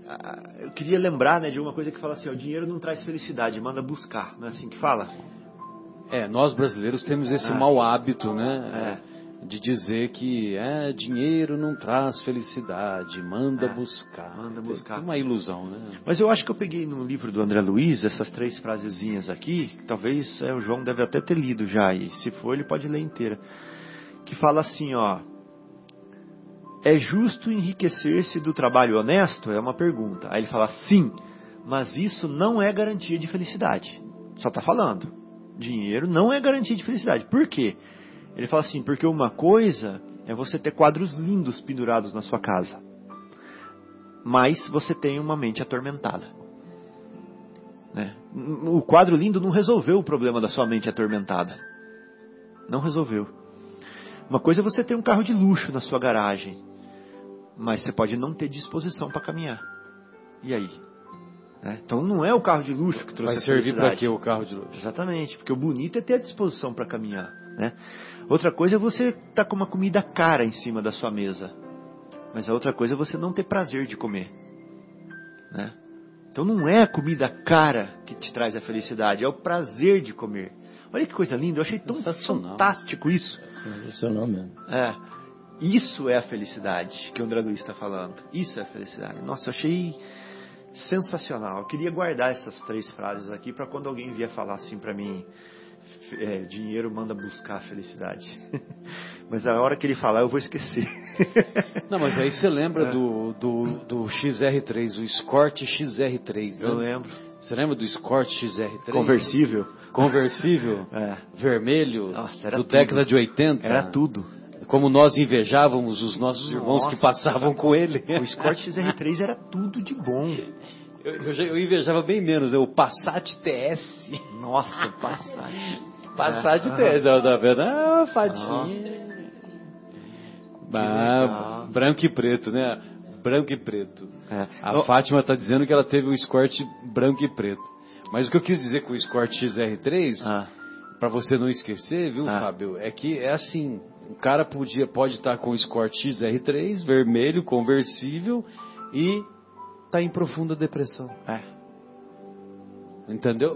Speaker 3: ah, eu queria lembrar né, de uma coisa que fala assim, ó, o dinheiro não traz felicidade, manda buscar, não é assim que fala?
Speaker 2: É, nós brasileiros temos esse
Speaker 3: Ah.
Speaker 2: mau hábito, né?
Speaker 3: É.
Speaker 2: De dizer que é, dinheiro não traz felicidade, manda
Speaker 3: É,
Speaker 2: buscar.
Speaker 3: manda buscar.
Speaker 2: Tem uma ilusão, né?
Speaker 3: Mas eu acho que eu peguei no livro do André Luiz essas três frasezinhas aqui, que talvez é, o João deve até ter lido já, e se for ele pode ler inteira. Que fala assim, ó. É justo enriquecer-se do trabalho honesto? É uma pergunta. Aí ele fala sim, mas isso não é garantia de felicidade. Só está falando. Dinheiro não é garantia de felicidade. Por quê? Ele fala assim, porque uma coisa é você ter quadros lindos pendurados na sua casa mas você tem uma mente atormentada. Né? O quadro lindo não resolveu o problema da sua mente atormentada. Não resolveu. Uma coisa é você ter um carro de luxo na sua garagem, mas você pode não ter disposição para caminhar. E aí? Né? Então não é o carro de luxo que trouxe
Speaker 2: Vai
Speaker 3: a
Speaker 2: servir para quê o carro de luxo?
Speaker 3: Exatamente, porque o bonito é ter a disposição para caminhar, né? Outra coisa é você estar com uma comida cara em cima da sua mesa, mas a outra coisa é você não ter prazer de comer, né? Então não é a comida cara que te traz a felicidade, é o prazer de comer. Olha que coisa linda, eu achei tão
Speaker 2: Sensacional.
Speaker 3: fantástico isso.
Speaker 6: Sensacional mesmo.
Speaker 3: É, isso é a felicidade que o André Luiz está falando. Isso é a felicidade. Nossa, eu achei sensacional. Eu queria guardar essas três frases aqui para quando alguém vier falar assim para mim, é, dinheiro manda buscar a felicidade. Mas a hora que ele falar eu vou esquecer.
Speaker 2: Não, mas aí você lembra
Speaker 3: É.
Speaker 2: do, do, do XR3, o Escort XR3, né?
Speaker 3: Eu lembro.
Speaker 2: Você lembra do Escort XR3?
Speaker 3: Conversível.
Speaker 2: Conversível,
Speaker 3: É.
Speaker 2: vermelho,
Speaker 3: Nossa,
Speaker 2: do
Speaker 3: tudo.
Speaker 2: década de 80.
Speaker 3: Era tudo.
Speaker 2: Como nós invejávamos os nossos irmãos que
Speaker 3: Nossa.
Speaker 2: passavam com ele.
Speaker 3: O Escort XR3 era tudo de bom.
Speaker 2: Eu, eu eu invejava bem menos, é o Passat TS.
Speaker 3: Nossa, Passat.
Speaker 2: Passat
Speaker 3: É.
Speaker 2: TS, tá vendo? Ah. Ah,
Speaker 3: legal.
Speaker 2: branco e preto, né? Branco e preto.
Speaker 3: É.
Speaker 2: A
Speaker 3: Ó,
Speaker 2: Fátima está dizendo que ela teve um Escort branco e preto. Mas o que eu quis dizer com o Escort XR3,
Speaker 3: ah,
Speaker 2: para você não esquecer, viu,
Speaker 3: Ah.
Speaker 2: Fábio, é que é assim, o cara podia, pode estar com o Escort XR3, vermelho, conversível, e tá em profunda depressão.
Speaker 3: é.
Speaker 2: Entendeu?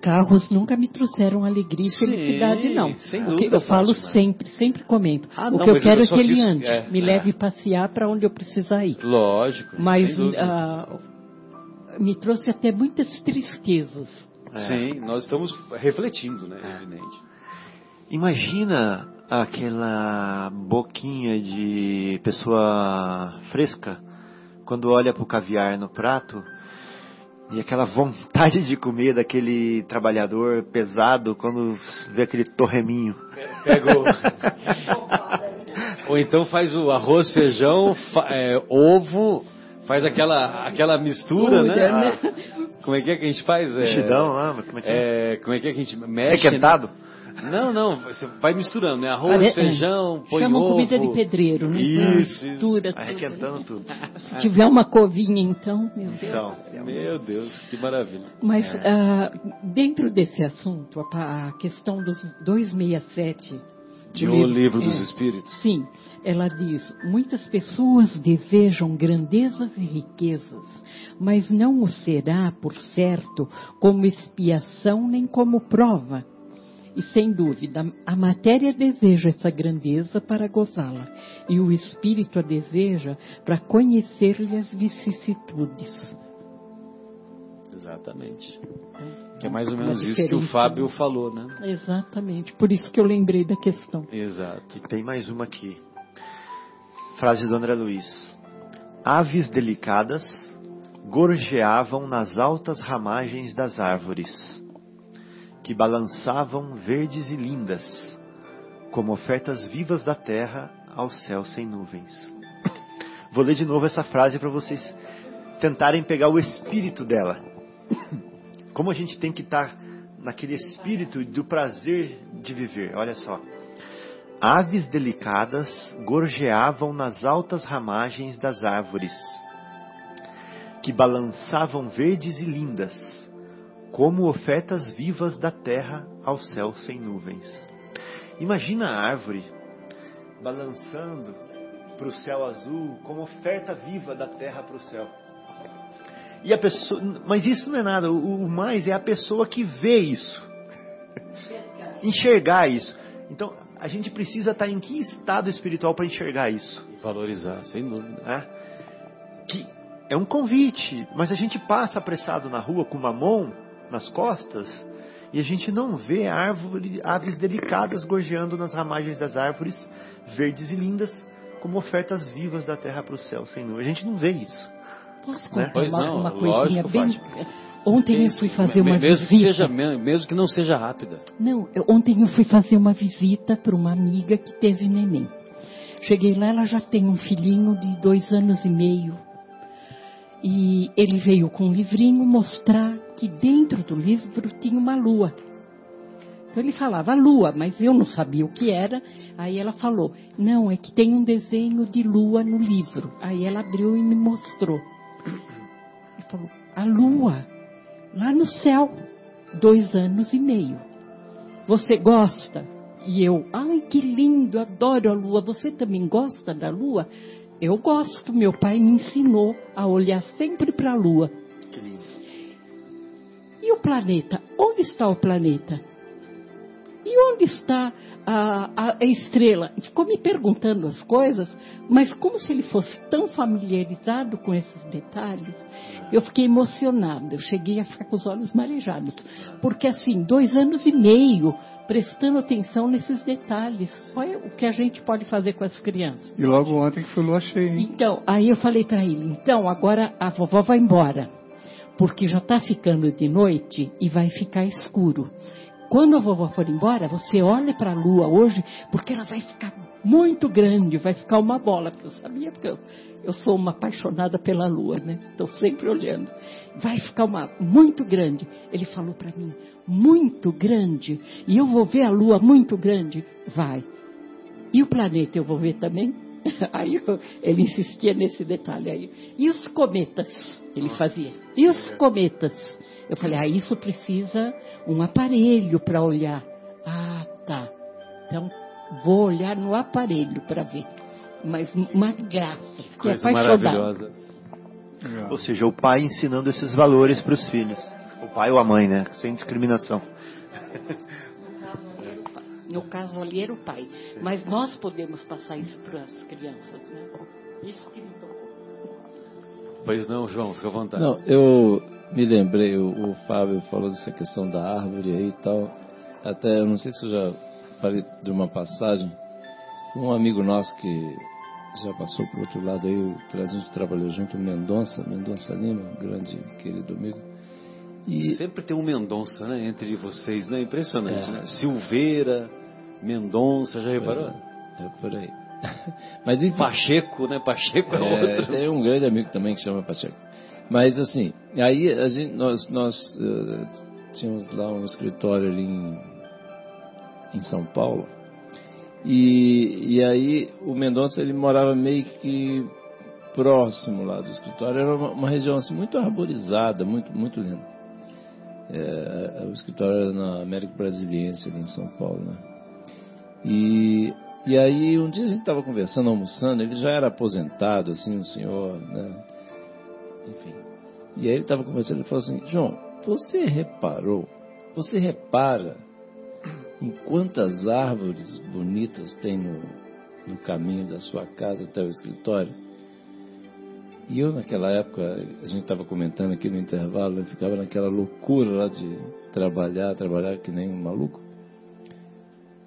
Speaker 5: Carros nunca me trouxeram alegria e
Speaker 2: Sim,
Speaker 5: felicidade, não.
Speaker 2: sem
Speaker 5: O que
Speaker 2: dúvida,
Speaker 5: eu falo
Speaker 2: Fátima.
Speaker 5: sempre, sempre comento.
Speaker 2: Ah,
Speaker 5: o
Speaker 2: não,
Speaker 5: que eu quero
Speaker 2: eu
Speaker 5: é que ele ande,
Speaker 2: é,
Speaker 5: me
Speaker 2: é.
Speaker 5: leve passear para onde eu precisar ir.
Speaker 2: Lógico.
Speaker 5: Mas ah, me trouxe até muitas tristezas.
Speaker 2: Sim, nós estamos refletindo, né?
Speaker 3: É.
Speaker 2: Evidente.
Speaker 3: Imagina aquela boquinha de pessoa fresca quando olha pro caviar no prato e aquela vontade de comer daquele trabalhador pesado quando vê aquele torreminho.
Speaker 2: Pega o... Ou então faz o arroz, feijão, fa- é, ovo, faz aquela, aquela mistura, né?
Speaker 5: Né?
Speaker 2: Como é que é que a gente faz? É,
Speaker 3: Mexidão lá, como é que é?
Speaker 2: é, como é que é que a gente mexe?
Speaker 3: Requentado?
Speaker 2: né? Não, não, você vai misturando, né? Arroz,
Speaker 5: é,
Speaker 2: feijão, põe
Speaker 5: Chamam
Speaker 2: ovo.
Speaker 5: comida de pedreiro, né?
Speaker 2: Isso,
Speaker 5: Mistura
Speaker 3: Vai
Speaker 5: tudo.
Speaker 3: requentando tudo.
Speaker 5: Se tiver uma covinha, então, meu Deus.
Speaker 3: Então,
Speaker 2: Meu Deus, que maravilha.
Speaker 5: Mas ah, dentro desse assunto, a, questão dos 267
Speaker 2: De
Speaker 5: do
Speaker 2: O Livro dos
Speaker 5: é,
Speaker 2: Espíritos.
Speaker 5: Sim, ela diz: muitas pessoas desejam grandezas e riquezas, mas não o será, por certo, como expiação nem como prova. E sem dúvida, a matéria deseja essa grandeza para gozá-la, e o espírito a deseja para conhecer-lhe as vicissitudes.
Speaker 2: Exatamente. Que é mais ou menos isso que o Fábio
Speaker 5: né?
Speaker 2: falou, né?
Speaker 5: Exatamente, por isso que eu lembrei da questão.
Speaker 2: Exato.
Speaker 3: E tem mais uma aqui. Frase do André Luiz. Aves delicadas gorjeavam nas altas ramagens das árvores, que balançavam verdes e lindas, como ofertas vivas da terra ao céu sem nuvens. Vou ler de novo essa frase para vocês tentarem pegar o espírito dela. Como a gente tem que estar naquele espírito do prazer de viver. Olha só. Aves delicadas gorjeavam nas altas ramagens das árvores, que balançavam verdes e lindas, como ofertas vivas da terra ao céu sem nuvens. Imagina a árvore balançando para o céu azul, como oferta viva da terra para o céu. E a pessoa, mas isso não é nada, o, o mais é a pessoa que vê isso. Enxergar isso. Então, a gente precisa estar em que estado espiritual para enxergar isso?
Speaker 2: Valorizar, sem dúvida.
Speaker 3: né? Que é um convite, mas a gente passa apressado na rua com uma mão nas costas e a gente não vê árvore, aves delicadas gorjeando nas ramagens das árvores, verdes e lindas, como ofertas vivas da terra para o céu, Senhor. A gente não vê isso.
Speaker 5: Posso
Speaker 3: Né?
Speaker 5: contar
Speaker 2: Pois
Speaker 5: uma,
Speaker 2: não,
Speaker 5: uma coisinha
Speaker 2: lógico,
Speaker 5: bem.
Speaker 2: Fátima.
Speaker 5: Ontem eu
Speaker 2: Isso,
Speaker 5: fui fazer uma
Speaker 2: mesmo
Speaker 5: visita.
Speaker 2: Que seja, me- mesmo que não seja rápida.
Speaker 5: Não, eu- ontem eu fui fazer uma visita para uma amiga que teve neném. Cheguei lá, ela já tem um filhinho de dois anos e meio. E ele veio com um livrinho mostrar que dentro do livro tinha uma lua. Então ele falava lua, mas eu não sabia o que era. Aí ela falou: Não, é que tem um desenho de lua no livro. Aí ela abriu e me mostrou. Ele falou: A lua, lá no céu, dois anos e meio. Você gosta? E eu, ai que lindo, adoro a lua. Você também gosta da lua? Eu gosto, meu pai me ensinou a olhar sempre para a lua. E o planeta? Onde está o planeta? E onde está a, a, a estrela? Ficou me perguntando as coisas, mas como se ele fosse tão familiarizado com esses detalhes, eu fiquei emocionada. Eu cheguei a ficar com os olhos marejados. Porque, assim, dois anos e meio prestando atenção nesses detalhes. Olha o que a gente pode fazer com as crianças.
Speaker 4: E logo ontem que foi lua cheia, hein?
Speaker 5: Então, aí eu falei para ele: então, agora a vovó vai embora. Porque já está ficando de noite e vai ficar escuro. Quando a vovó for embora, você olha para a lua hoje, porque ela vai ficar muito grande, vai ficar uma bola. Porque eu sabia, porque eu, eu sou uma apaixonada pela lua, né? Estou sempre olhando. Vai ficar uma muito grande. Ele falou para mim, muito grande. E eu vou ver a lua muito grande? Vai. E o planeta eu vou ver também? Aí eu, ele insistia nesse detalhe aí. E os cometas? Ele fazia. E os cometas? Eu falei, ah, isso precisa um aparelho para olhar. Ah, tá. Então, vou olhar no aparelho para ver. Mas uma graça. Fiquei
Speaker 2: Coisa
Speaker 5: apaixonada.
Speaker 2: maravilhosa.
Speaker 3: Ou seja, o pai ensinando esses valores para os filhos. O pai ou a mãe, né? Sem discriminação.
Speaker 5: No caso ali era o pai. Mas nós podemos passar isso para as crianças, né? Isso que.
Speaker 2: Pois não, João, fica à vontade.
Speaker 6: Não, eu me lembrei, o, o Fábio falou dessa questão da árvore aí e tal. Até, eu não sei se eu já falei de uma passagem. Um amigo nosso que já passou por outro lado aí, a gente trabalhou junto, o Mendonça, Mendonça Lima, um grande querido amigo. E
Speaker 2: Sempre tem um Mendonça, né, entre vocês, né? Impressionante,
Speaker 6: É.
Speaker 2: né? Silveira, Mendonça, já reparou?
Speaker 6: é, é por aí. Mas enfim,
Speaker 2: Pacheco, né? Pacheco é,
Speaker 6: É,
Speaker 2: outro.
Speaker 6: tem um grande amigo também que chama Pacheco. Mas assim, aí a gente, nós, nós eh, tínhamos lá um escritório ali em, em São Paulo. E, e aí o Mendonça ele morava meio que próximo lá do escritório. Era uma, uma região assim, muito arborizada, muito, muito linda. É, o escritório era na América Brasiliense ali em São Paulo, né? E, e aí um dia a gente estava conversando, almoçando, ele já era aposentado, assim, um senhor, né? Enfim. E aí ele estava conversando, ele falou assim, João, você reparou, você repara em quantas árvores bonitas tem no, no caminho da sua casa até o escritório? E eu naquela época, a gente estava comentando aqui no intervalo, eu ficava naquela loucura lá de trabalhar, trabalhar que nem um maluco.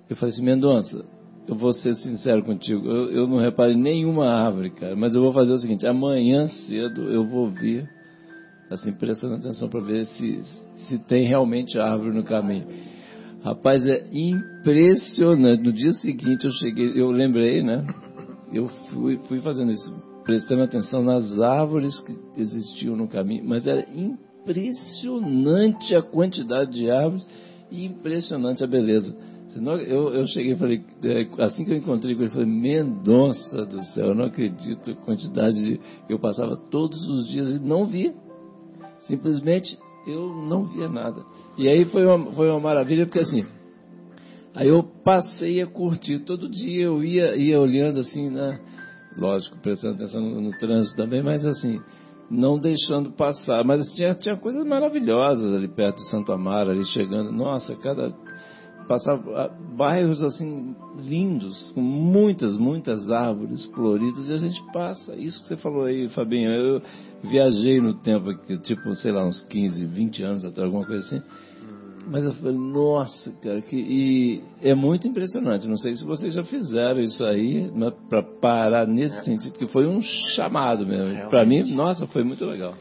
Speaker 6: Eu falei assim, Mendonça, eu vou ser sincero contigo, eu, eu não reparo em nenhuma árvore, cara, mas eu vou fazer o seguinte, amanhã cedo eu vou vir, assim, prestando atenção para ver se, se tem realmente árvore no caminho. Rapaz, é impressionante. No dia seguinte eu cheguei, eu lembrei, né? Eu fui, fui fazendo isso, prestando atenção nas árvores que existiam no caminho, mas era impressionante a quantidade de árvores e impressionante a beleza. Senão, eu, eu cheguei e falei, é, assim que eu encontrei com ele, eu falei, Mendonça do céu, eu não acredito a quantidade de. Eu passava todos os dias e não via. Simplesmente eu não via nada. E aí foi uma, foi uma maravilha, porque assim, aí eu passei a curtir. Todo dia eu ia, ia olhando assim, né? Lógico, prestando atenção no, no trânsito também, mas assim, não deixando passar. Mas assim, tinha, tinha coisas maravilhosas ali perto de Santo Amaro, ali chegando. Nossa, cada. Passava ah, bairros assim lindos, com muitas, muitas árvores floridas, e a gente passa. Isso que você falou aí, Fabinho, eu viajei no tempo, aqui, tipo, sei lá, uns 15, 20 anos atrás, alguma coisa assim. Mas eu falei, nossa, cara, que, e é muito impressionante. Não sei se vocês já fizeram isso aí, para parar nesse sentido, que foi um chamado mesmo. Para mim, nossa, foi muito legal.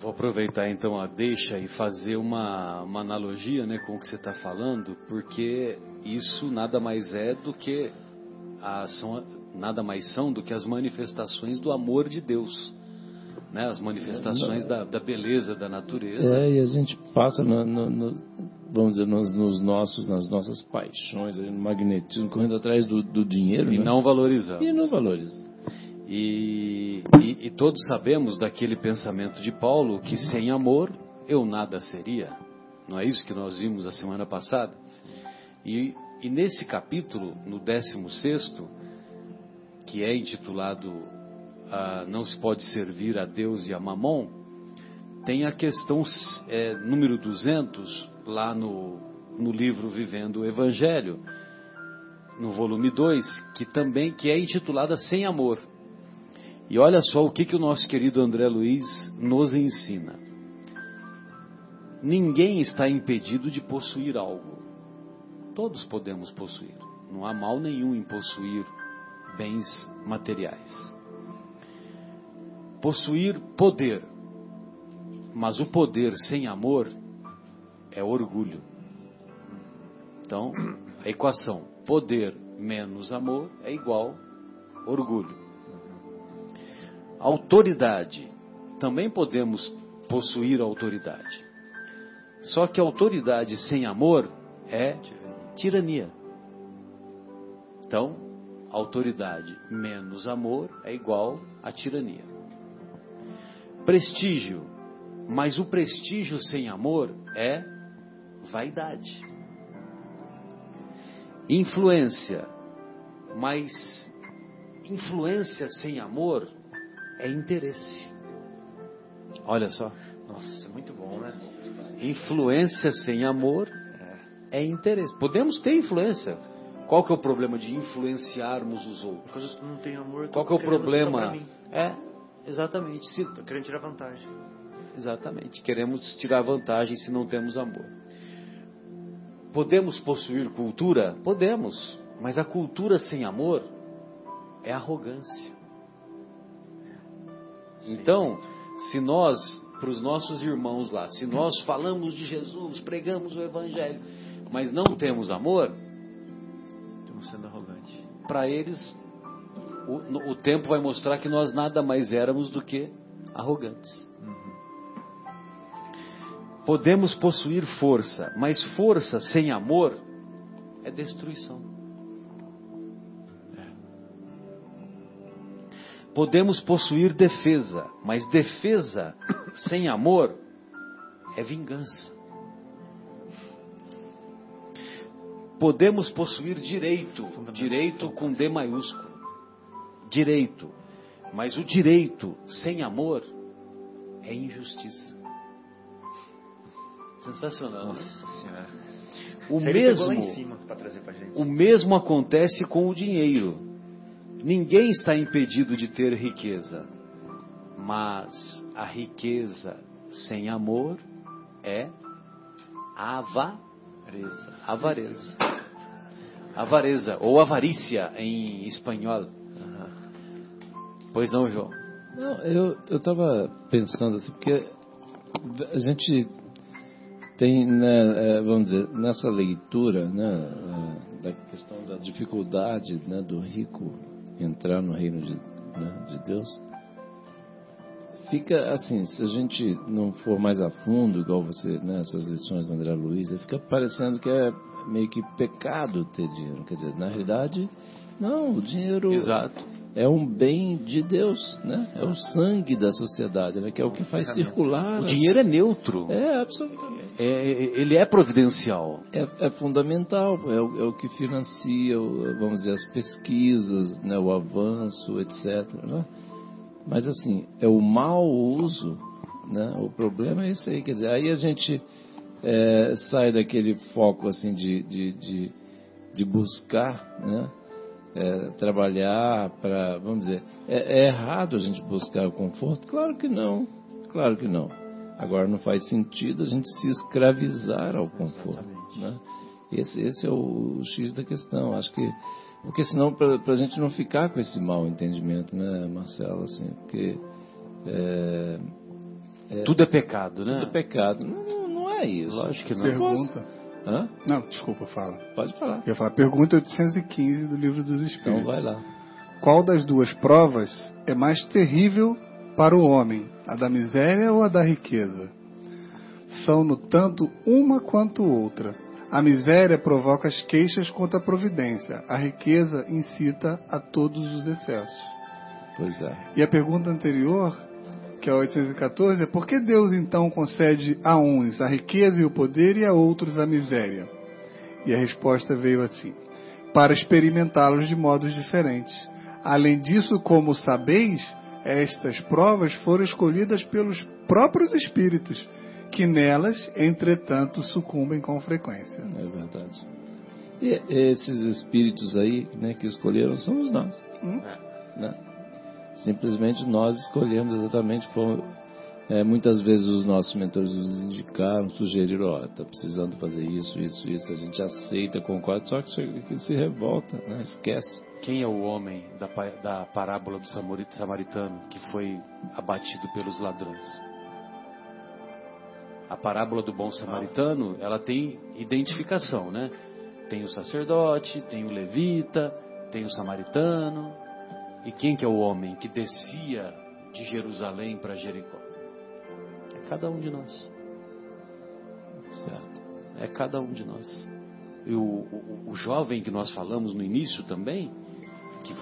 Speaker 2: Vou aproveitar então a deixa e fazer uma, uma analogia né, com o que você está falando, porque isso nada mais é do que a, são, nada mais são do que as manifestações do amor de Deus, né, as manifestações da, da beleza da natureza.
Speaker 6: É, e a gente passa no, no, no- vamos dizer, nos, nos nossos, nas nossas paixões, no magnetismo, correndo atrás do, do dinheiro.
Speaker 2: E
Speaker 6: né?
Speaker 2: não valorizamos.
Speaker 6: E não valoriza.
Speaker 2: E, e, e todos sabemos daquele pensamento de Paulo que sem amor eu nada seria. Não é isso que nós vimos a semana passada? E, e nesse capítulo, no 16, que é intitulado ah, Não se pode servir a Deus e a Mamon, tem a questão é, número 200, lá no, no livro Vivendo o Evangelho, no volume 2, que também que é intitulada Sem Amor. E olha só o que, que o nosso querido André Luiz nos ensina. Ninguém está impedido de possuir algo. Todos podemos possuir. Não há mal nenhum em possuir bens materiais. Possuir poder. Mas o poder sem amor é orgulho. Então, a equação poder menos amor é igual orgulho. Autoridade. Também podemos possuir autoridade. Só que autoridade sem amor é tirania. Então, autoridade menos amor é igual a tirania. Prestígio. Mas o prestígio sem amor é vaidade. Influência. Mas influência sem amor é interesse. Olha só.
Speaker 3: Nossa, muito bom, né?
Speaker 2: Influência sem amor é interesse. Podemos ter influência. Qual que é o problema de influenciarmos os outros?
Speaker 3: Quando eu não tenho amor,
Speaker 2: Qual que é o problema? É, exatamente. Se,
Speaker 3: Tô querendo tirar vantagem.
Speaker 2: exatamente. Queremos tirar vantagem se não temos amor. Podemos possuir cultura? Podemos. Mas a cultura sem amor é arrogância. Então, se nós, para os nossos irmãos lá, se nós falamos de Jesus, pregamos o Evangelho, mas não temos amor,
Speaker 3: Estamos sendo arrogantes.
Speaker 2: para eles o, o tempo vai mostrar que nós nada mais éramos do que arrogantes. Podemos possuir força, mas força sem amor é destruição. Podemos possuir defesa, mas defesa sem amor é vingança. Podemos possuir direito, direito com D maiúsculo, direito, mas o direito sem amor é injustiça. Sensacional. né?
Speaker 3: Nossa senhora.
Speaker 2: O
Speaker 3: pegou lá em
Speaker 2: mesmo,
Speaker 3: cima pra trazer pra gente.
Speaker 2: o mesmo acontece com o dinheiro. Ninguém está impedido de ter riqueza, mas a riqueza sem amor é avareza. Avareza. Avareza, ou avarícia em espanhol. Pois não, João?
Speaker 6: Não, eu eu estava pensando assim, porque a gente tem, né, é, vamos dizer, nessa leitura, né, é, da questão da dificuldade, né, do rico entrar no reino de, né, de Deus, fica assim, se a gente não for mais a fundo, igual você, né, lições do André Luiz, fica parecendo que é meio que pecado ter dinheiro. Quer dizer, na realidade, não, o dinheiro
Speaker 2: Exato.
Speaker 6: É um bem de Deus, né? É o sangue da sociedade, né? Que é o que faz circular.
Speaker 2: O
Speaker 6: as-
Speaker 2: dinheiro é neutro.
Speaker 6: É, absolutamente.
Speaker 2: É, é- ele é providencial.
Speaker 6: É, é fundamental, é o, é o que financia, vamos dizer, as pesquisas, né? O avanço, etc. Né? Mas assim, é o mau uso, né? O problema é esse aí, quer dizer, aí a gente é, sai daquele foco assim de, de, de, de buscar, né? É, trabalhar para, vamos dizer, é, é errado a gente buscar o conforto? Claro que não, claro que não. Agora não faz sentido a gente se escravizar ao conforto, né? Esse, esse é o, o X da questão. Acho que porque senão para a gente não ficar com esse mau entendimento, né, Marcelo? Assim, porque é,
Speaker 2: Tudo é pecado, né?
Speaker 6: tudo é pecado. Não, não, não é isso.
Speaker 2: Lógico que não.
Speaker 4: Pergunta.
Speaker 6: Hã?
Speaker 4: Não, desculpa, fala.
Speaker 6: Pode falar.
Speaker 4: Eu ia falar, pergunta 815 do Livro dos Espíritos.
Speaker 6: Então vai lá.
Speaker 4: Qual das duas provas é mais terrível para o homem? A da miséria ou a da riqueza? são, no tanto, uma quanto outra. A miséria provoca as queixas contra a providência. A riqueza incita a todos os excessos.
Speaker 6: Pois é.
Speaker 4: E a pergunta anterior, que é a 814, é por que Deus então concede a uns a riqueza e o poder e a outros a miséria? E a resposta veio assim: para experimentá-los de modos diferentes. Além disso, como sabeis, estas provas foram escolhidas pelos próprios espíritos, que nelas, entretanto, sucumbem com frequência.
Speaker 6: É verdade. E esses espíritos aí né, que escolheram somos nós.
Speaker 4: Hum?
Speaker 6: Né? Simplesmente nós escolhemos exatamente. Foram, é, muitas vezes os nossos mentores nos indicaram, sugeriram, ó, oh, tá precisando fazer isso, isso, isso. A gente aceita, concorda, só que se revolta, né? esquece.
Speaker 2: Quem é o homem da, da parábola do samaritano que foi abatido pelos ladrões? A parábola do bom samaritano, ela tem identificação, né? Tem o sacerdote, tem o levita, tem o samaritano. E quem que é o homem que descia de Jerusalém para Jericó? É cada um de nós. Certo? É cada um de nós. E o, o, o jovem que nós falamos no início também, que,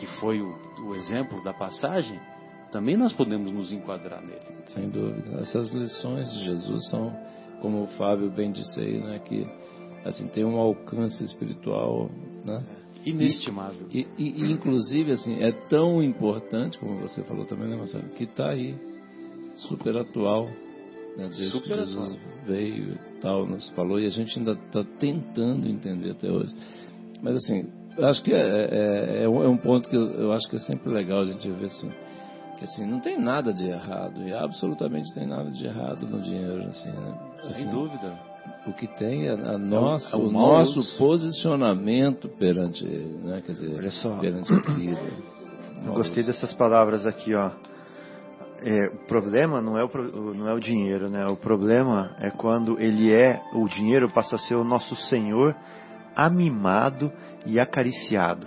Speaker 2: que foi o, o exemplo da passagem, também nós podemos nos enquadrar nele.
Speaker 6: Sem dúvida. Essas lições de Jesus são, como o Fábio bem disse aí, né, que assim tem um alcance espiritual, né?
Speaker 2: Inestimável.
Speaker 6: E, e, e, inclusive assim é tão importante, como você falou também, né, Marcelo, que está aí super atual, né, desde super que Jesus atual. veio e tal, nos falou e a gente ainda está tentando entender até hoje. Mas assim, acho que é, é, é, um, é um ponto que eu, eu acho que é sempre legal a gente ver assim que assim não tem nada de errado e absolutamente tem nada de errado no dinheiro assim, né?
Speaker 2: Sem
Speaker 6: assim,
Speaker 2: dúvida.
Speaker 6: O que tem é a nossa, é o, é o, o nosso uso. posicionamento perante ele, né? Quer dizer,
Speaker 3: Olha só.
Speaker 6: perante aquilo.
Speaker 3: Eu gostei dessas palavras aqui, ó. É, o problema não é o, não é o dinheiro, né? O problema é quando ele é, o dinheiro passa a ser o nosso Senhor amimado e acariciado,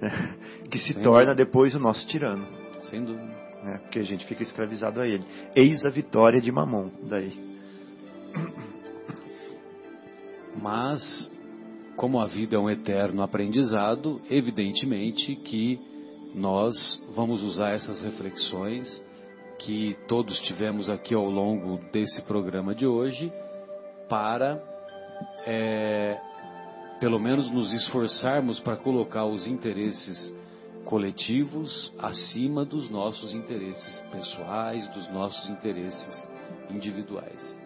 Speaker 3: que se Sim. torna depois o nosso tirano.
Speaker 2: Sem dúvida.
Speaker 3: É, porque a gente fica escravizado a ele. Eis a vitória de Mamon, daí.
Speaker 2: Mas, como a vida é um eterno aprendizado, evidentemente que nós vamos usar essas reflexões que todos tivemos aqui ao longo desse programa de hoje para, é, pelo menos, nos esforçarmos para colocar os interesses coletivos acima dos nossos interesses pessoais, dos nossos interesses individuais.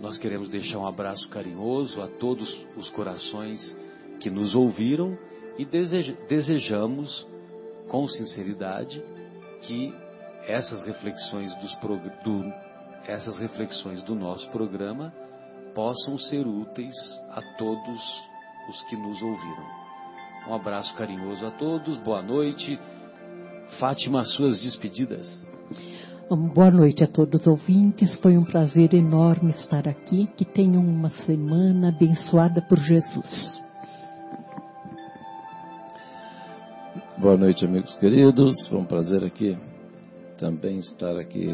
Speaker 2: Nós queremos deixar um abraço carinhoso a todos os corações que nos ouviram e desejamos com sinceridade que essas reflexões, do, essas reflexões do nosso programa possam ser úteis a todos os que nos ouviram. Um abraço carinhoso a todos, boa noite. Fátima, suas despedidas.
Speaker 5: Boa noite a todos os ouvintes. Foi um prazer enorme estar aqui. Que tenham uma semana abençoada por Jesus.
Speaker 6: Boa noite, amigos queridos. Foi um prazer aqui também estar aqui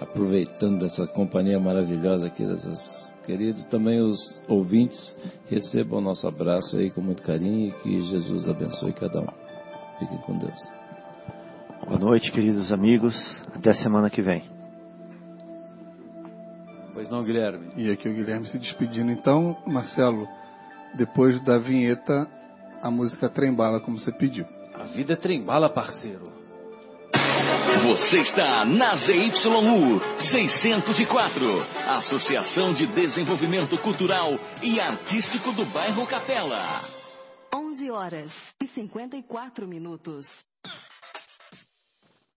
Speaker 6: aproveitando essa companhia maravilhosa aqui dessas Queridos, também os ouvintes recebam o nosso abraço aí com muito carinho e que Jesus abençoe cada um. Fiquem com Deus.
Speaker 3: Boa noite, queridos amigos. Até a semana que vem.
Speaker 2: Pois não, Guilherme.
Speaker 4: E aqui o Guilherme se despedindo. Então, Marcelo, depois da vinheta, a música Trembala, como você pediu.
Speaker 2: A vida é trembala, parceiro.
Speaker 7: Você está na ZYU 604, Associação de Desenvolvimento Cultural e Artístico do Bairro Capela.
Speaker 8: 11 horas e 54 minutos.